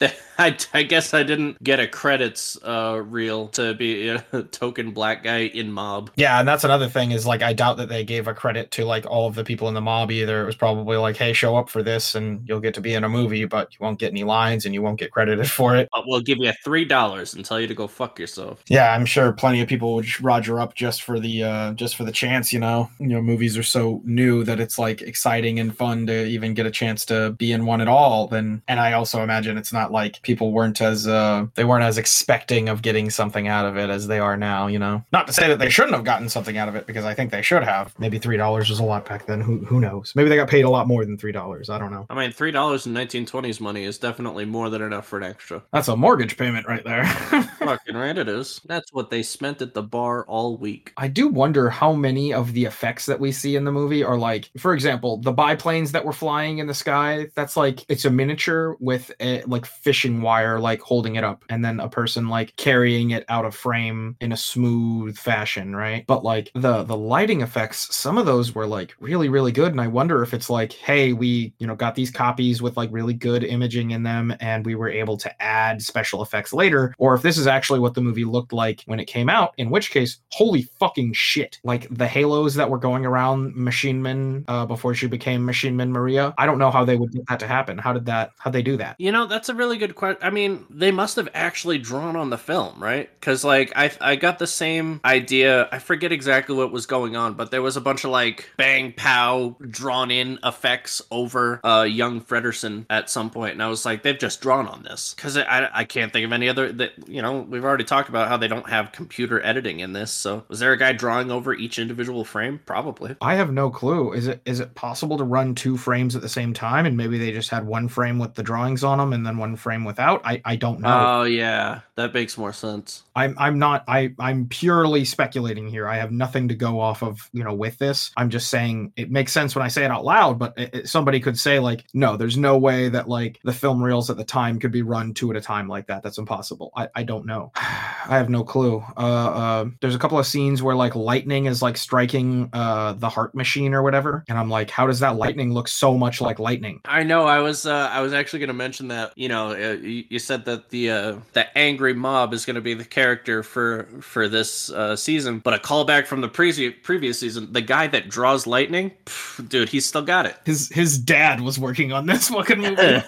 B: I, I guess I didn't get a credits uh reel to be a token black guy in mob.
A: Yeah, and that's another thing is like I doubt that they gave a credit to like all of the people in the mob either. It was probably like, hey, show up for this and you'll get to be in a movie, but you won't get any lines and you won't get credited for it.
B: But we'll give you three dollars and tell you to go fuck yourself.
A: Yeah, I'm sure plenty of people would roger up just for the uh just for the chance, you know. You know, movies are so new that it's like exciting and fun to even get a chance to be in one at all. Then and I also imagine it's not like people weren't as uh they weren't as expecting of getting something something out of it as they are now, you know. Not to say that they shouldn't have gotten something out of it because I think they should have. Maybe three dollars was a lot back then. Who who knows? Maybe they got paid a lot more than three dollars. I don't know.
B: I mean, three dollars in 1920s money is definitely more than enough for an extra.
A: That's a mortgage payment right there.
B: Fucking right, it is. That's what they spent at the bar all week.
A: I do wonder how many of the effects that we see in the movie are like, for example, the biplanes that were flying in the sky. That's like it's a miniature with a like fishing wire, like holding it up, and then a person like carrying it out of frame in a smooth fashion, right? But like the the lighting effects, some of those were like really really good, and I wonder if it's like, hey, we you know got these copies with like really good imaging in them, and we were able to add special effects later, or if this is actually what the movie looked like when it came out. In which case, holy fucking shit! Like the halos that were going around Machine Man uh, before she became Machine Man Maria. I don't know how they would get that to happen. How did that? How they do that?
B: You know, that's a really good question. I mean, they must have actually drawn on the film, right? Because like I I got the same idea. I forget exactly what was going on, but there was a bunch of like bang pow drawn in effects over uh young Fredersen at some point, and I was like, they've just drawn on this because I I can't think of any other that you know we've already talked about how they don't have computer editing in this. So was there a guy drawing over each individual frame? Probably.
A: I have no clue. Is it is it possible to run two frames at the same time, and maybe they just had one frame with the drawings on them and then one frame without? I I don't know.
B: Oh yeah, that makes more sense.
A: I'm I'm not I I'm purely speculating here. I have nothing to go off of you know with this. I'm just saying it makes sense when I say it out loud. But it, it- somebody could say like, no, there's no way that like the film reels at the time could be run two at a time like that. That's impossible. I I don't know. I have no clue. Uh, uh, there's a couple of scenes where like lightning is like striking uh the heart machine or whatever, and I'm like, how does that lightning look so much like lightning?
B: I know. I was. Uh, I was actually going to mention that. You know, uh, you, you said that the uh, the angry mob is going to be the character for for this uh, season, but a callback from the previous previous season. The guy that draws lightning, pff, dude, he's still got it.
A: His his dad was working on this fucking movie.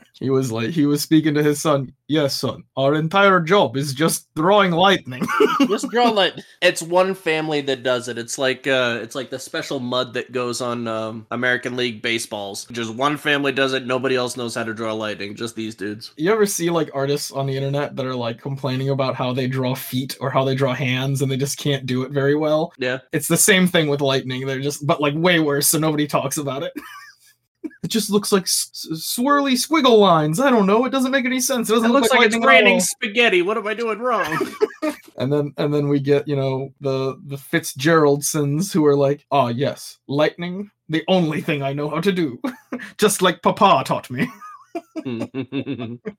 A: He was like, he was speaking to his son. Yes, son, our entire job is just drawing lightning.
B: Just draw light. It's one family that does it. It's like uh, it's like the special mud that goes on um, American League baseballs. Just one family does it. Nobody else knows how to draw lightning. Just these dudes.
A: you ever see like artists on the internet that are like complaining about how they draw feet or how they draw hands and they just can't do it very well?
B: Yeah.
A: It's the same thing with lightning. They're just, but like way worse, so nobody talks about it. it just looks like s- swirly squiggle lines. I don't know. It doesn't make any sense. It
B: It
A: doesn't
B: looks
A: look
B: like it's raining spaghetti. What am I doing wrong?
A: and then and then we get you know the the Fitzgeraldsons who are like, oh yes, lightning, the only thing I know how to do, just like Papa taught me.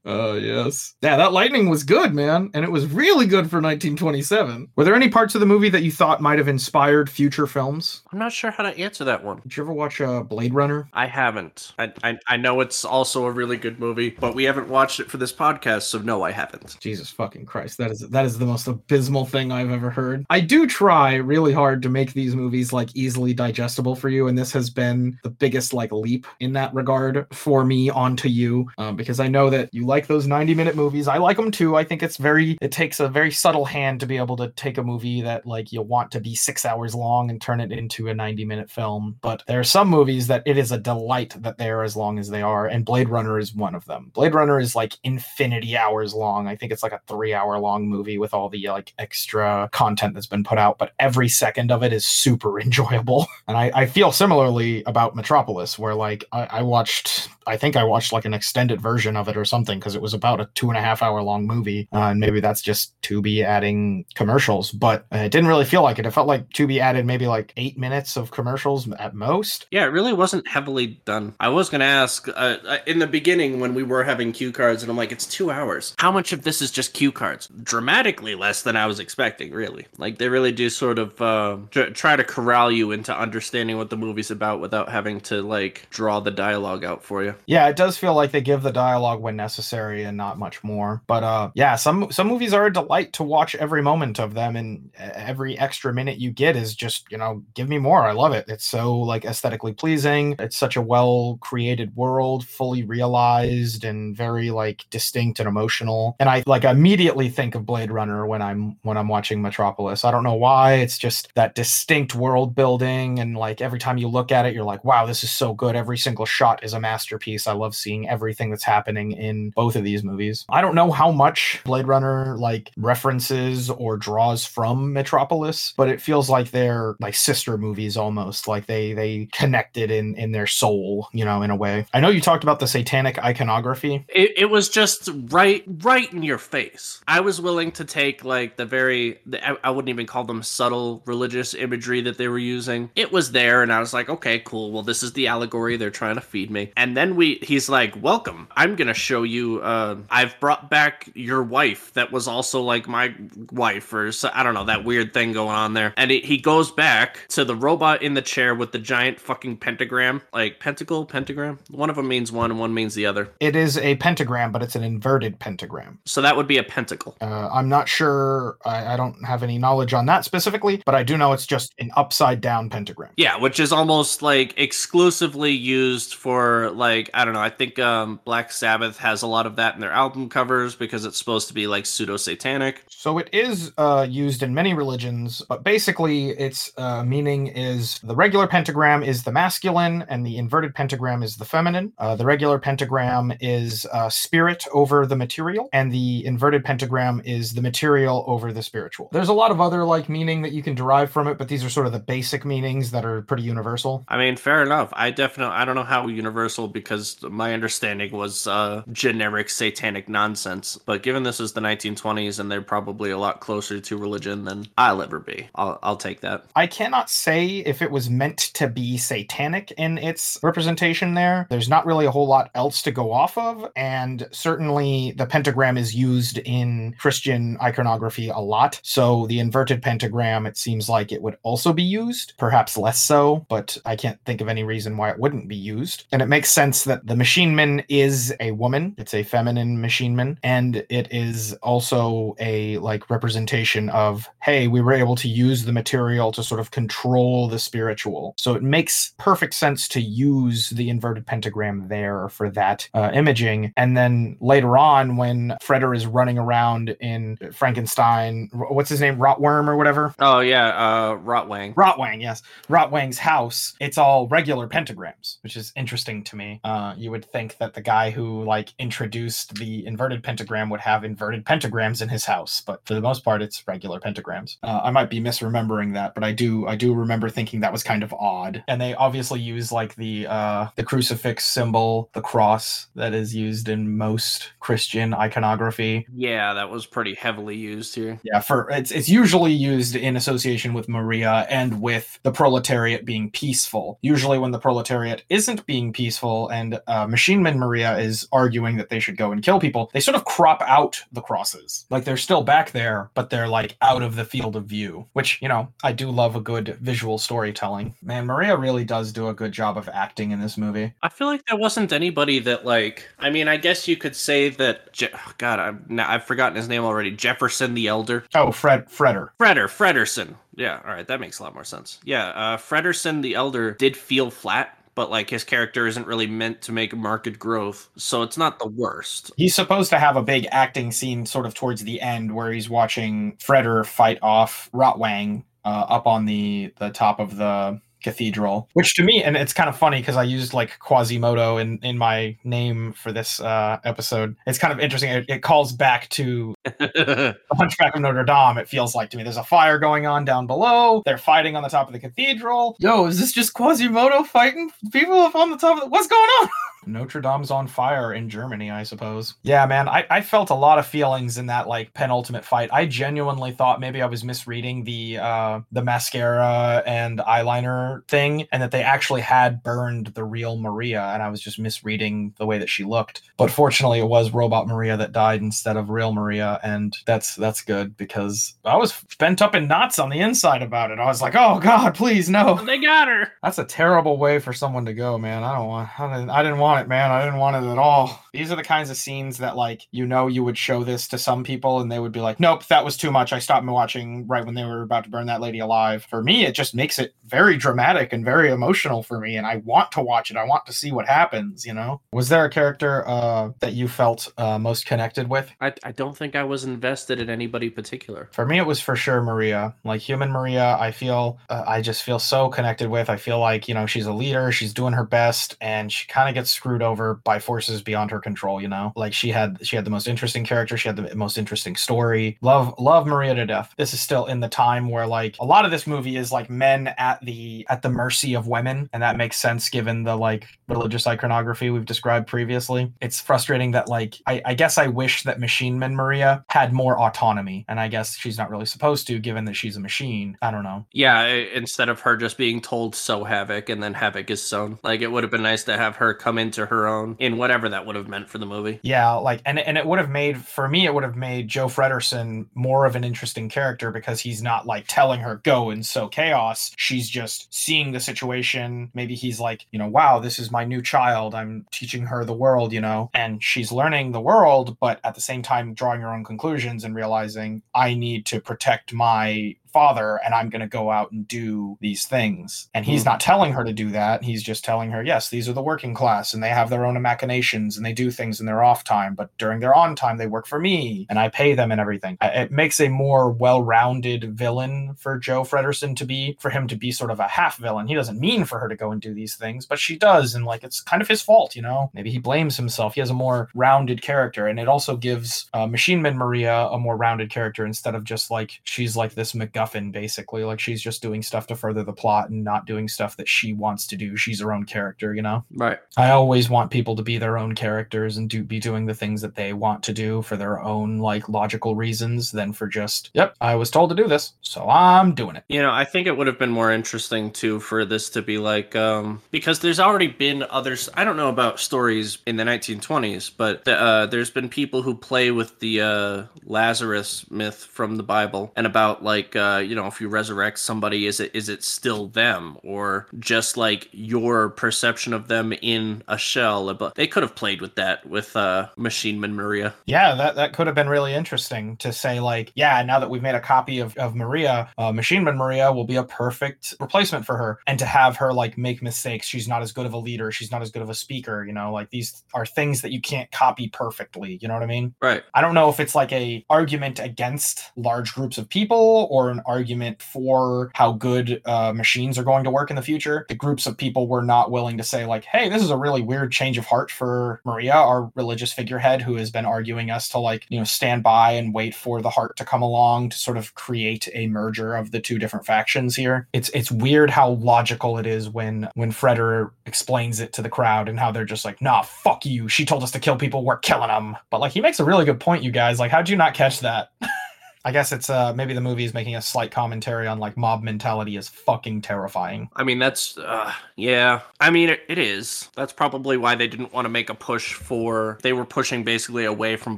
A: Oh yes, yeah, that lightning was good, man, and it was really good for 1927. Were there any parts of the movie that you thought might have inspired future films?
B: I'm not sure how to answer that one.
A: Did you ever watch uh, Blade Runner?
B: I haven't. I, I I know it's also a really good movie, but we haven't watched it for this podcast, so no, I haven't.
A: Jesus fucking Christ, that is that is the most abysmal thing I've ever heard. I do try really hard to make these movies like easily digestible for you, and this has been the biggest like leap in that regard for me onto you, um, because I know that you like those 90 minute movies. I like them too. I think it's very it takes a very subtle hand to be able to take a movie that like you want to be six hours long and turn it into a 90 minute film. But there are some movies that it is a delight that they are as long as they are, and Blade Runner is one of them. Blade Runner is like infinity hours long. I think it's like a three hour long movie with all the like extra content that's been put out, but every second of it is super enjoyable. And I, I feel similarly about Metropolis, where like I, I watched, I think I watched like an extended version of it or something because it was about a two and a half hour long movie. Uh, and maybe that's just Tubi adding commercials, but uh, it didn't really feel like it. It felt like Tubi added maybe like eight minutes of commercials at most.
B: Yeah, it really wasn't heavily done. I was gonna ask uh, uh, in the beginning when we were having cue cards, and I'm like, it's two hours. How much of this is just cue cards? Dramatically less than I was expecting. Really, like they really do sort of uh, tr- try to corral you into understanding what the movie's about without having to like draw the dialogue out for you.
A: Yeah, it does feel like they give the dialogue when necessary and not much more. But uh yeah, some some movies are a delight to watch every moment of them and uh, every extra minute you get is just, you know, give me more. I love it. It's so like aesthetically pleasing. It's such a well created world, fully realized and very like distinct and emotional. And I like immediately think of Blade Runner when I'm when I'm watching Metropolis. I don't know why. It's just that distinct world building and like every time you look at it you're like, "Wow, this is so good. Every single shot is a masterpiece." Masterpiece. I love seeing everything that's happening in both of these movies. I don't know how much Blade Runner like references or draws from Metropolis, but it feels like they're like sister movies almost. Like they they connected in in their soul, you know, in a way. I know you talked about the satanic iconography.
B: It, it was just right right in your face. I was willing to take like the very the, I, I wouldn't even call them subtle religious imagery that they were using. It was there and I was like, okay, cool. Well, this is the allegory they're trying to feed me. And then we he's like, "Welcome. I'm going to show you uh I've brought back your wife that was also like my wife or so, I don't know, that weird thing going on there." And it, he goes back to the robot in the chair with the giant fucking pentagram, like pentacle, pentagram. One of them means one and one means the other.
A: It is a pentagram, but it's an inverted pentagram.
B: So that would be a pentacle.
A: Uh, I'm not sure. I, I don't have any knowledge on that specifically, but I do know it's just an upside down pentagram.
B: Yeah, which is almost like exclusively used for like I don't know. I think um, Black Sabbath has a lot of that in their album covers because it's supposed to be like pseudo satanic.
A: So it is uh, used in many religions, but basically its uh, meaning is the regular pentagram is the masculine and the inverted pentagram is the feminine. Uh, the regular pentagram is uh, spirit over the material, and the inverted pentagram is the material over the spiritual. There's a lot of other like meaning that you can derive from it, but these are sort of the basic meanings that are pretty universal.
B: I mean, fair enough. I definitely I don't know how universal because my understanding was uh, generic satanic nonsense. But given this is the 1920s and they're probably a lot closer to religion than I'll ever be, I'll I'll take that.
A: I cannot say if it was meant to be satanic in its representation there. There's not really a whole lot else to go off of, and certainly the pentagram is used in Christian iconography a lot. So the inverted pentagram, it seems like it would also be used, perhaps less so, but I can't think of any reason why it wouldn't be used. And it makes sense that the machine man is a woman, it's a feminine machine man, and it is also a like representation of, hey, we were able to use the material to sort of control the spiritual. So it makes perfect sense to use the inverted pentagram there for that uh, imaging. And then later on, when Freder is running around in Frankenstein, what's his name, Rotworm or whatever?
B: Oh yeah, uh, Rotwang.
A: Rotwang, yes. Rotwang's house, it's all regular pentagrams, which is interesting to me. Uh, you would think that the guy who like introduced the inverted pentagram would have inverted pentagrams in his house, but for the most part, it's regular pentagrams. Uh, I might be misremembering that, but I do I do remember thinking that was kind of odd. And they obviously use like the uh, the crucifix symbol, the cross that is used in most Christian iconography.
B: Yeah, that was pretty heavily used here.
A: Yeah, for it's it's usually used in association with Maria and with the proletariat being peaceful. Usually, when the proletariat isn't being peaceful and uh, Machine Man Maria is arguing that they should go and kill people, they sort of crop out the crosses. Like they're still back there, but they're like out of the field of view. Which you know, I do love a good visual storytelling. Man, Maria really does do a good job of acting in this movie.
B: I feel like there wasn't anybody that like. I mean, I guess you could say that. Je- God, I'm, now I've forgotten his name already. Jefferson the Elder.
A: Oh, Fred Freder.
B: Freder, Fredersen. Yeah, all right, that makes a lot more sense. Yeah, uh, Fredersen the Elder did feel flat, but like his character isn't really meant to make market growth, so it's not the worst.
A: He's supposed to have a big acting scene sort of towards the end where he's watching Freder fight off Rotwang uh, up on the the top of the cathedral which to me and it's kind of funny because i used like quasimodo in in my name for this uh episode. It's kind of interesting. It, it calls back to the hunchback of notre dame it feels like to me. There's a fire going on down below. They're fighting on the top of the cathedral. Yo is this just quasimodo fighting people up on the top of the what's going on Notre Dame's on fire in Germany, I suppose. Yeah, man, I, I felt a lot of feelings in that like penultimate fight. I genuinely thought maybe I was misreading the uh the mascara and eyeliner thing, and that they actually had burned the real Maria, and I was just misreading the way that she looked. But fortunately, it was Robot Maria that died instead of real Maria, and that's that's good because I was bent up in knots on the inside about it. I was like, oh God, please no.
B: they got her.
A: That's a terrible way for someone to go, man. I don't want. I didn't, I didn't want it, man. I didn't want it at all. These are the kinds of scenes that, like, you know, you would show this to some people, and they would be like, "Nope, that was too much." I stopped watching right when they were about to burn that lady alive. For me, it just makes it very dramatic and very emotional for me, and I want to watch it. I want to see what happens. You know, was there a character uh, that you felt uh, most connected with?
B: I, I don't think I was invested in anybody particular.
A: For me, it was for sure Maria. Like human Maria, I feel uh, I just feel so connected with. I feel like you know she's a leader. She's doing her best, and she kind of gets screwed over by forces beyond her control. You know, like she had she had the most interesting character, she had the most interesting story. Love love Maria to death. This is still in the time where like a lot of this movie is like men at the at the mercy of women, and that makes sense given the like religious iconography we've described previously. It's frustrating that like I, I guess I wish that Machine Man Maria had more autonomy, and I guess she's not really supposed to, given that she's a machine. I don't know.
B: Yeah, instead of her just being told sow havoc and then havoc is sown, like it would have been nice to have her come into her own in whatever that would have meant for the movie.
A: Yeah, like and and it would have made for me it would have made Joh Fredersen more of an interesting character because he's not like telling her go and sow chaos. She's just seeing the situation. Maybe he's like, you know, wow, this is my new child. I'm teaching her the world, you know, and she's learning the world, but at the same time drawing her own conclusions and realizing I need to protect my father and I'm going to go out and do these things. And he's mm. not telling her to do that. He's just telling her, yes, these are the working class and they have their own machinations and they do things in their off time, but during their on time, they work for me and I pay them and everything. It makes a more well rounded villain for Joh Fredersen to be, for him to be sort of a half villain. He doesn't mean for her to go and do these things, but she does. And like, it's kind of his fault, you know? Maybe he blames himself. He has a more rounded character. And it also gives uh, Machine Man Maria a more rounded character instead of just like, she's like this McGuffin MacGuffin, basically. Like she's just doing stuff to further the plot and not doing stuff that she wants to do. She's her own character, you know?
B: Right.
A: I always want people to be their own characters and do be doing the things that they want to do for their own like logical reasons than for just, yep, I was told to do this, so I'm doing it.
B: You know, I think it would have been more interesting too for this to be like um because there's already been others I don't know about stories in the 1920s, but uh, there's been people who play with the uh, Lazarus myth from the Bible and about like uh, uh, you know, if you resurrect somebody, is it is it still them or just like your perception of them in a shell? But they could have played with that with uh, Machine Man Maria.
A: Yeah, that that could have been really interesting to say like, yeah, now that we've made a copy of of Maria, uh, Machine Man Maria will be a perfect replacement for her, and to have her like make mistakes, she's not as good of a leader, she's not as good of a speaker. You know, like these are things that you can't copy perfectly. You know what I mean?
B: Right.
A: I don't know if it's like a argument against large groups of people or an argument for how good uh, machines are going to work in the future. The groups of people were not willing to say, like, hey, this is a really weird change of heart for Maria, our religious figurehead, who has been arguing us to, like, you know, stand by and wait for the heart to come along to sort of create a merger of the two different factions here. It's it's weird how logical it is when when Freder explains it to the crowd and how they're just like, nah, fuck you. She told us to kill people, we're killing them. But like he makes a really good point, you guys. Like, how'd you not catch that? I guess it's uh maybe the movie is making a slight commentary on like mob mentality is fucking terrifying.
B: I mean that's uh yeah. I mean it, it is. That's probably why they didn't want to make a push for they were pushing basically away from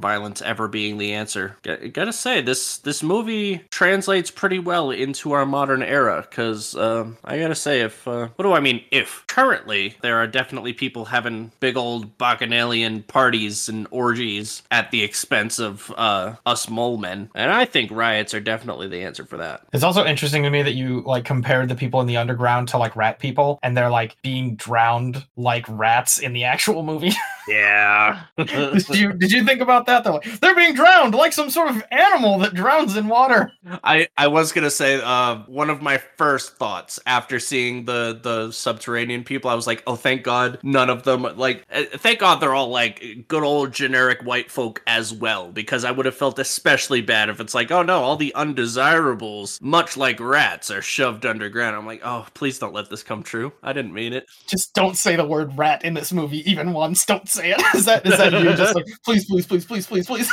B: violence ever being the answer. G- gotta say this this movie translates pretty well into our modern era cuz uh, I got to say if uh, what do I mean if currently there are definitely people having big old bacchanalian parties and orgies at the expense of uh us mole men. And I think riots are definitely the answer for that.
A: It's also interesting to me that you like compared the people in the underground to like rat people and they're like being drowned like rats in the actual movie.
B: yeah.
A: did you did you think about that though? They're being drowned like some sort of animal that drowns in water.
B: I I was going to say uh one of my first thoughts after seeing the the subterranean people I was like, "Oh, thank God none of them like uh, thank God they're all like good old generic white folk as well because I would have felt especially bad if it's like like, oh no, all the undesirables, much like rats, are shoved underground. I'm like, oh, please don't let this come true. I didn't mean it.
A: Just don't say the word rat in this movie even once. Don't say it. Is that is that you? Just like, please, please, please, please, please, please.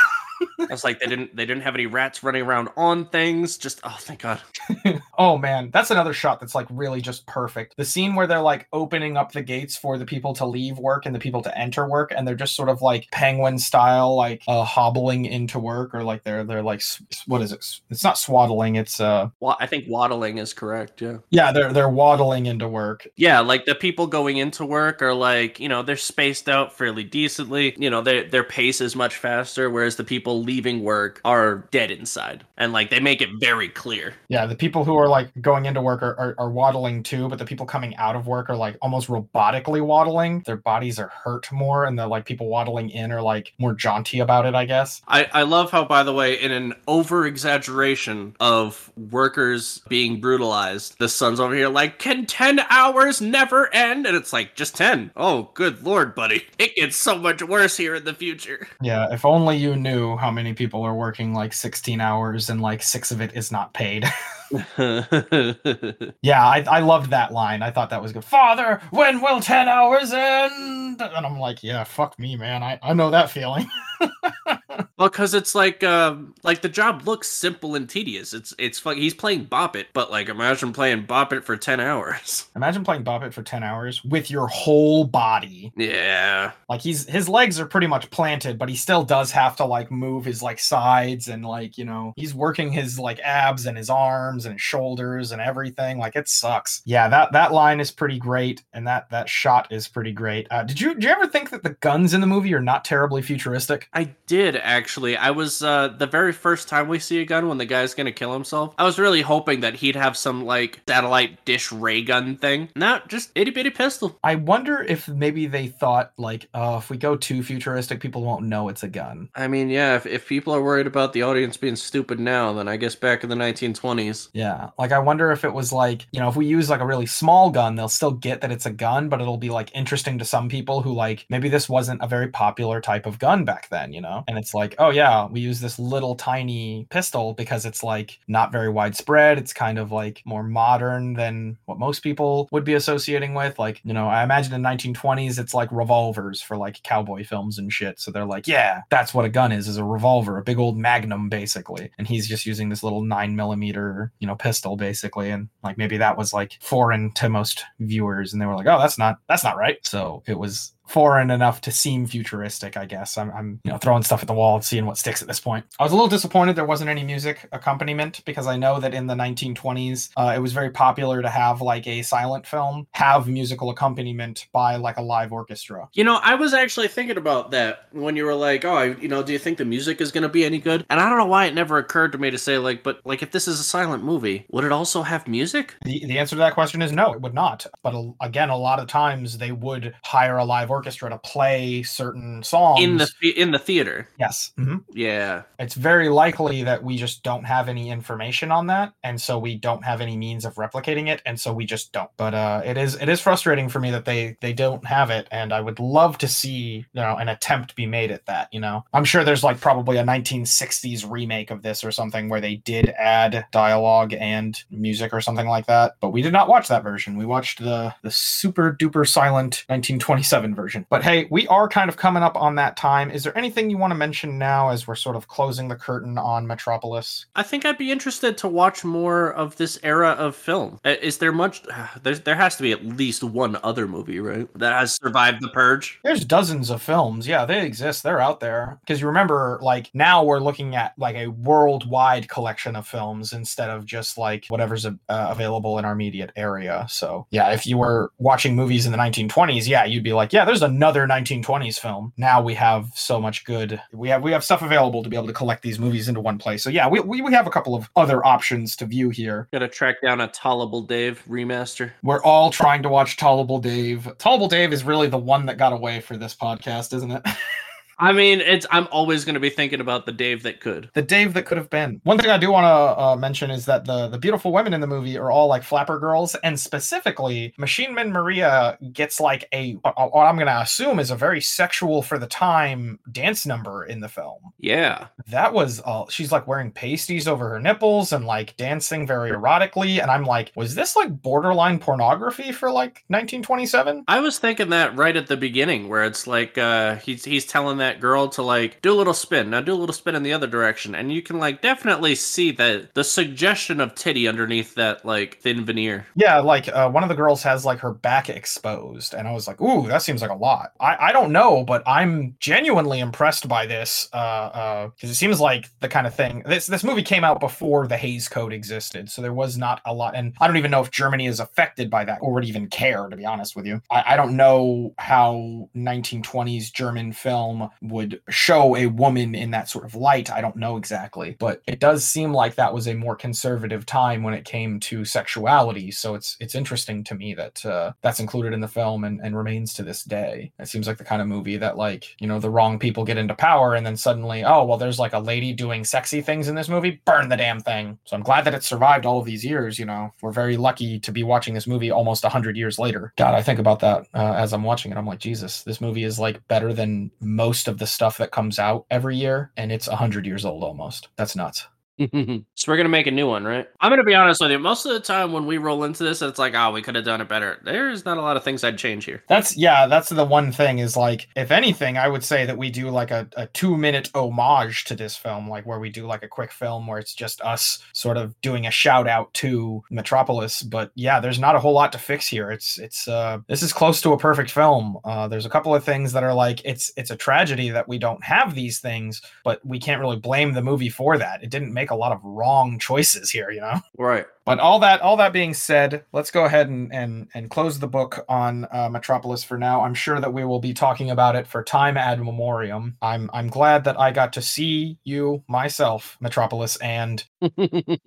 B: I was like, they didn't they didn't have any rats running around on things. Just oh, thank God.
A: oh man, that's another shot that's like really just perfect. The scene where they're like opening up the gates for the people to leave work and the people to enter work, and they're just sort of like penguin style, like uh, hobbling into work, or like they're they're like what is it? It's not swaddling. It's uh.
B: Well, I think waddling is correct. Yeah.
A: Yeah, they're they're waddling into work.
B: Yeah, like the people going into work are like you know they're spaced out fairly decently. You know their their pace is much faster, whereas the people leaving work are dead inside and like they make it very clear
A: yeah the people who are like going into work are, are, are waddling too, but the people coming out of work are like almost robotically waddling. Their bodies are hurt more, and the like people waddling in are like more jaunty about it, I guess.
B: I, I love how, by the way, in an over exaggeration of workers being brutalized, the son's over here like, can 10 hours never end? And it's like, just 10. Oh, good lord, buddy. It gets so much worse here in the future.
A: Yeah, if only you knew how many people are working like 16 hours and like six of it is not paid. yeah, I, I loved that line. I thought that was good. Father, when will 10 hours end? And I'm like, yeah, fuck me, man. I, I know that feeling.
B: well, because it's like, um, like the job looks simple and tedious. It's it's like he's playing Bop It, but like imagine playing Bop It for ten hours.
A: Imagine playing Bop It for ten hours with your whole body.
B: Yeah,
A: like he's his legs are pretty much planted, but he still does have to like move his like sides and like you know he's working his like abs and his arms and his shoulders and everything. Like it sucks. Yeah, that that line is pretty great, and that that shot is pretty great. Uh, did you did you ever think that the guns in the movie are not terribly futuristic?
B: I did actually. I was uh the very first time we see a gun when the guy's gonna kill himself. I was really hoping that he'd have some like satellite dish ray gun thing. Not just itty bitty pistol.
A: I wonder if maybe they thought like, oh, if we go too futuristic, people won't know it's a gun.
B: I mean, yeah, if, if people are worried about the audience being stupid now, then I guess back in the 1920s.
A: Yeah, like I wonder if it was like, you know, if we use like a really small gun, they'll still get that it's a gun, but it'll be like interesting to some people who like maybe this wasn't a very popular type of gun back then, you know? And it's like, oh yeah, we use this little tiny pistol because it's like not very widespread. It's kind of like more modern than what most people would be associating with. Like, you know, I imagine in 1920s it's like revolvers for like cowboy films and shit. So they're like, yeah, that's what a gun is, is a revolver, a big old magnum basically. And he's just using this little nine millimeter, you know, pistol basically. And like maybe that was like foreign to most viewers and they were like, oh, that's not that's not right. So it was foreign enough to seem futuristic, I guess. I'm, I'm, you know, throwing stuff at the wall and seeing what sticks at this point. I was a little disappointed there wasn't any music accompaniment because I know that in the 1920s, uh, it was very popular to have like a silent film have musical accompaniment by like a live orchestra.
B: You know, I was actually thinking about that when you were like, oh, you know, do you think the music is going to be any good? And I don't know why it never occurred to me to say like, but like if this is a silent movie, would it also have music?
A: The, the answer to that question is no, it would not. But again, a lot of times they would hire a live orchestra orchestra to play certain songs
B: in the in the theater.
A: Yes.
B: Mm-hmm. Yeah.
A: It's very likely that we just don't have any information on that, and so we don't have any means of replicating it, and so we just don't. But uh, it is it is frustrating for me that they they don't have it, and I would love to see you know an attempt be made at that. You know, I'm sure there's like probably a 1960s remake of this or something where they did add dialogue and music or something like that, but we did not watch that version. We watched the the super duper silent 1927 version version. But hey, we are kind of coming up on that time. Is there anything you want to mention now as we're sort of closing the curtain on Metropolis?
B: I think I'd be interested to watch more of this era of film. Uh, is there much? There's, there has to be at least one other movie, right? That has survived the purge.
A: There's dozens of films. Yeah, they exist. They're out there. Because you remember, like, now we're looking at like a worldwide collection of films instead of just like whatever's uh, available in our immediate area. So, yeah, if you were watching movies in the 1920s, yeah, you'd be like, yeah, there's another 1920s film. Now we have so much good. We have we have stuff available to be able to collect these movies into one place. So yeah, we we, we have a couple of other options to view here.
B: Got to track down a Tolerable Dave remaster.
A: We're all trying to watch Tolerable Dave. Tolerable Dave is really the one that got away for this podcast, isn't it?
B: I mean, it's I'm always going to be thinking about the Dave that could.
A: The Dave that could have been. One thing I do want to uh, mention is that the the beautiful women in the movie are all like flapper girls, and specifically, Machine Man Maria gets like a what I'm going to assume is a very sexual for the time dance number in the film.
B: Yeah,
A: that was. Uh, she's like wearing pasties over her nipples and like dancing very erotically, and I'm like, was this like borderline pornography for like 1927? I
B: was thinking that right at the beginning, where it's like uh, he's he's telling that that girl to like do a little spin. Now do a little spin in the other direction, and you can like definitely see that the suggestion of titty underneath that like thin veneer.
A: Yeah, like uh, one of the girls has like her back exposed, and I was like, ooh, that seems like a lot. I I don't know, but I'm genuinely impressed by this. Uh, uh, because it seems like the kind of thing. This this movie came out before the Hays Code existed, so there was not a lot, and I don't even know if Germany is affected by that or would even care. To be honest with you, I, I don't know how 1920s German film would show a woman in that sort of light. I don't know exactly, but it does seem like that was a more conservative time when it came to sexuality. So it's it's interesting to me that uh, that's included in the film and, and remains to this day. It seems like the kind of movie that like you know the wrong people get into power and then suddenly oh well there's like a lady doing sexy things in this movie burn the damn thing. So I'm glad that it survived all of these years. You know we're very lucky to be watching this movie almost hundred years later. God, I think about that uh, as I'm watching it. I'm like Jesus, this movie is like better than most of the stuff that comes out every year, and it's hundred years old almost. That's nuts.
C: so we're gonna make a new one, right?
B: I'm gonna be honest with you. Most of the time when we roll into this, it's like, oh, we could have done it better. There's not a lot of things I'd change here.
A: That's yeah, that's the one thing is like, if anything, I would say that we do like a, a two minute homage to this film, like where we do like a quick film where it's just us sort of doing a shout out to Metropolis. But yeah, there's not a whole lot to fix here. It's it's uh this is close to a perfect film. Uh there's a couple of things that are like it's it's a tragedy that we don't have these things, but we can't really blame the movie for that. It didn't make a lot of wrong choices here, you know.
B: Right.
A: But all that all that being said, let's go ahead and and and close the book on uh, Metropolis for now. I'm sure that we will be talking about it for time ad memoriam. I'm I'm glad that I got to see you myself, Metropolis, and the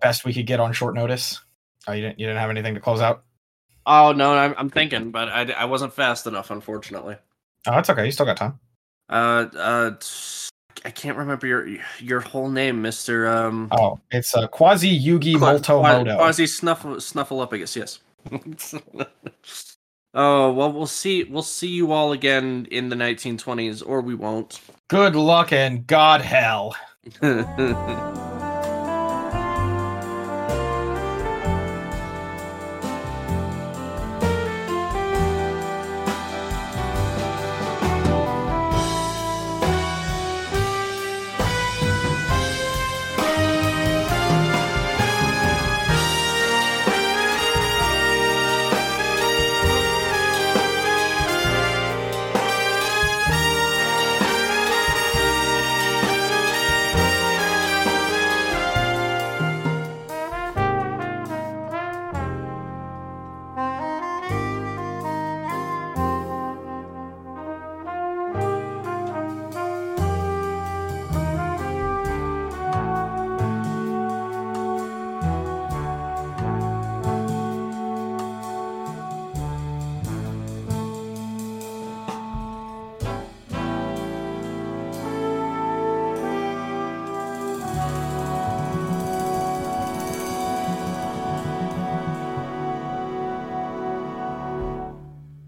A: best we could get on short notice. Oh, you didn't you didn't have anything to close out?
B: Oh no, I'm, I'm thinking, but I, I wasn't fast enough, unfortunately.
A: Oh, that's okay. You still got time.
B: Uh, uh, I can't remember your your whole name, Mister. Um,
A: oh, it's uh, Quasi Yugi Molto Moto.
B: Quasi Snuffle Snuffleupagus. Yes. oh well, we'll see. We'll see you all again in the 1920s, or we won't.
A: Good luck and God hell.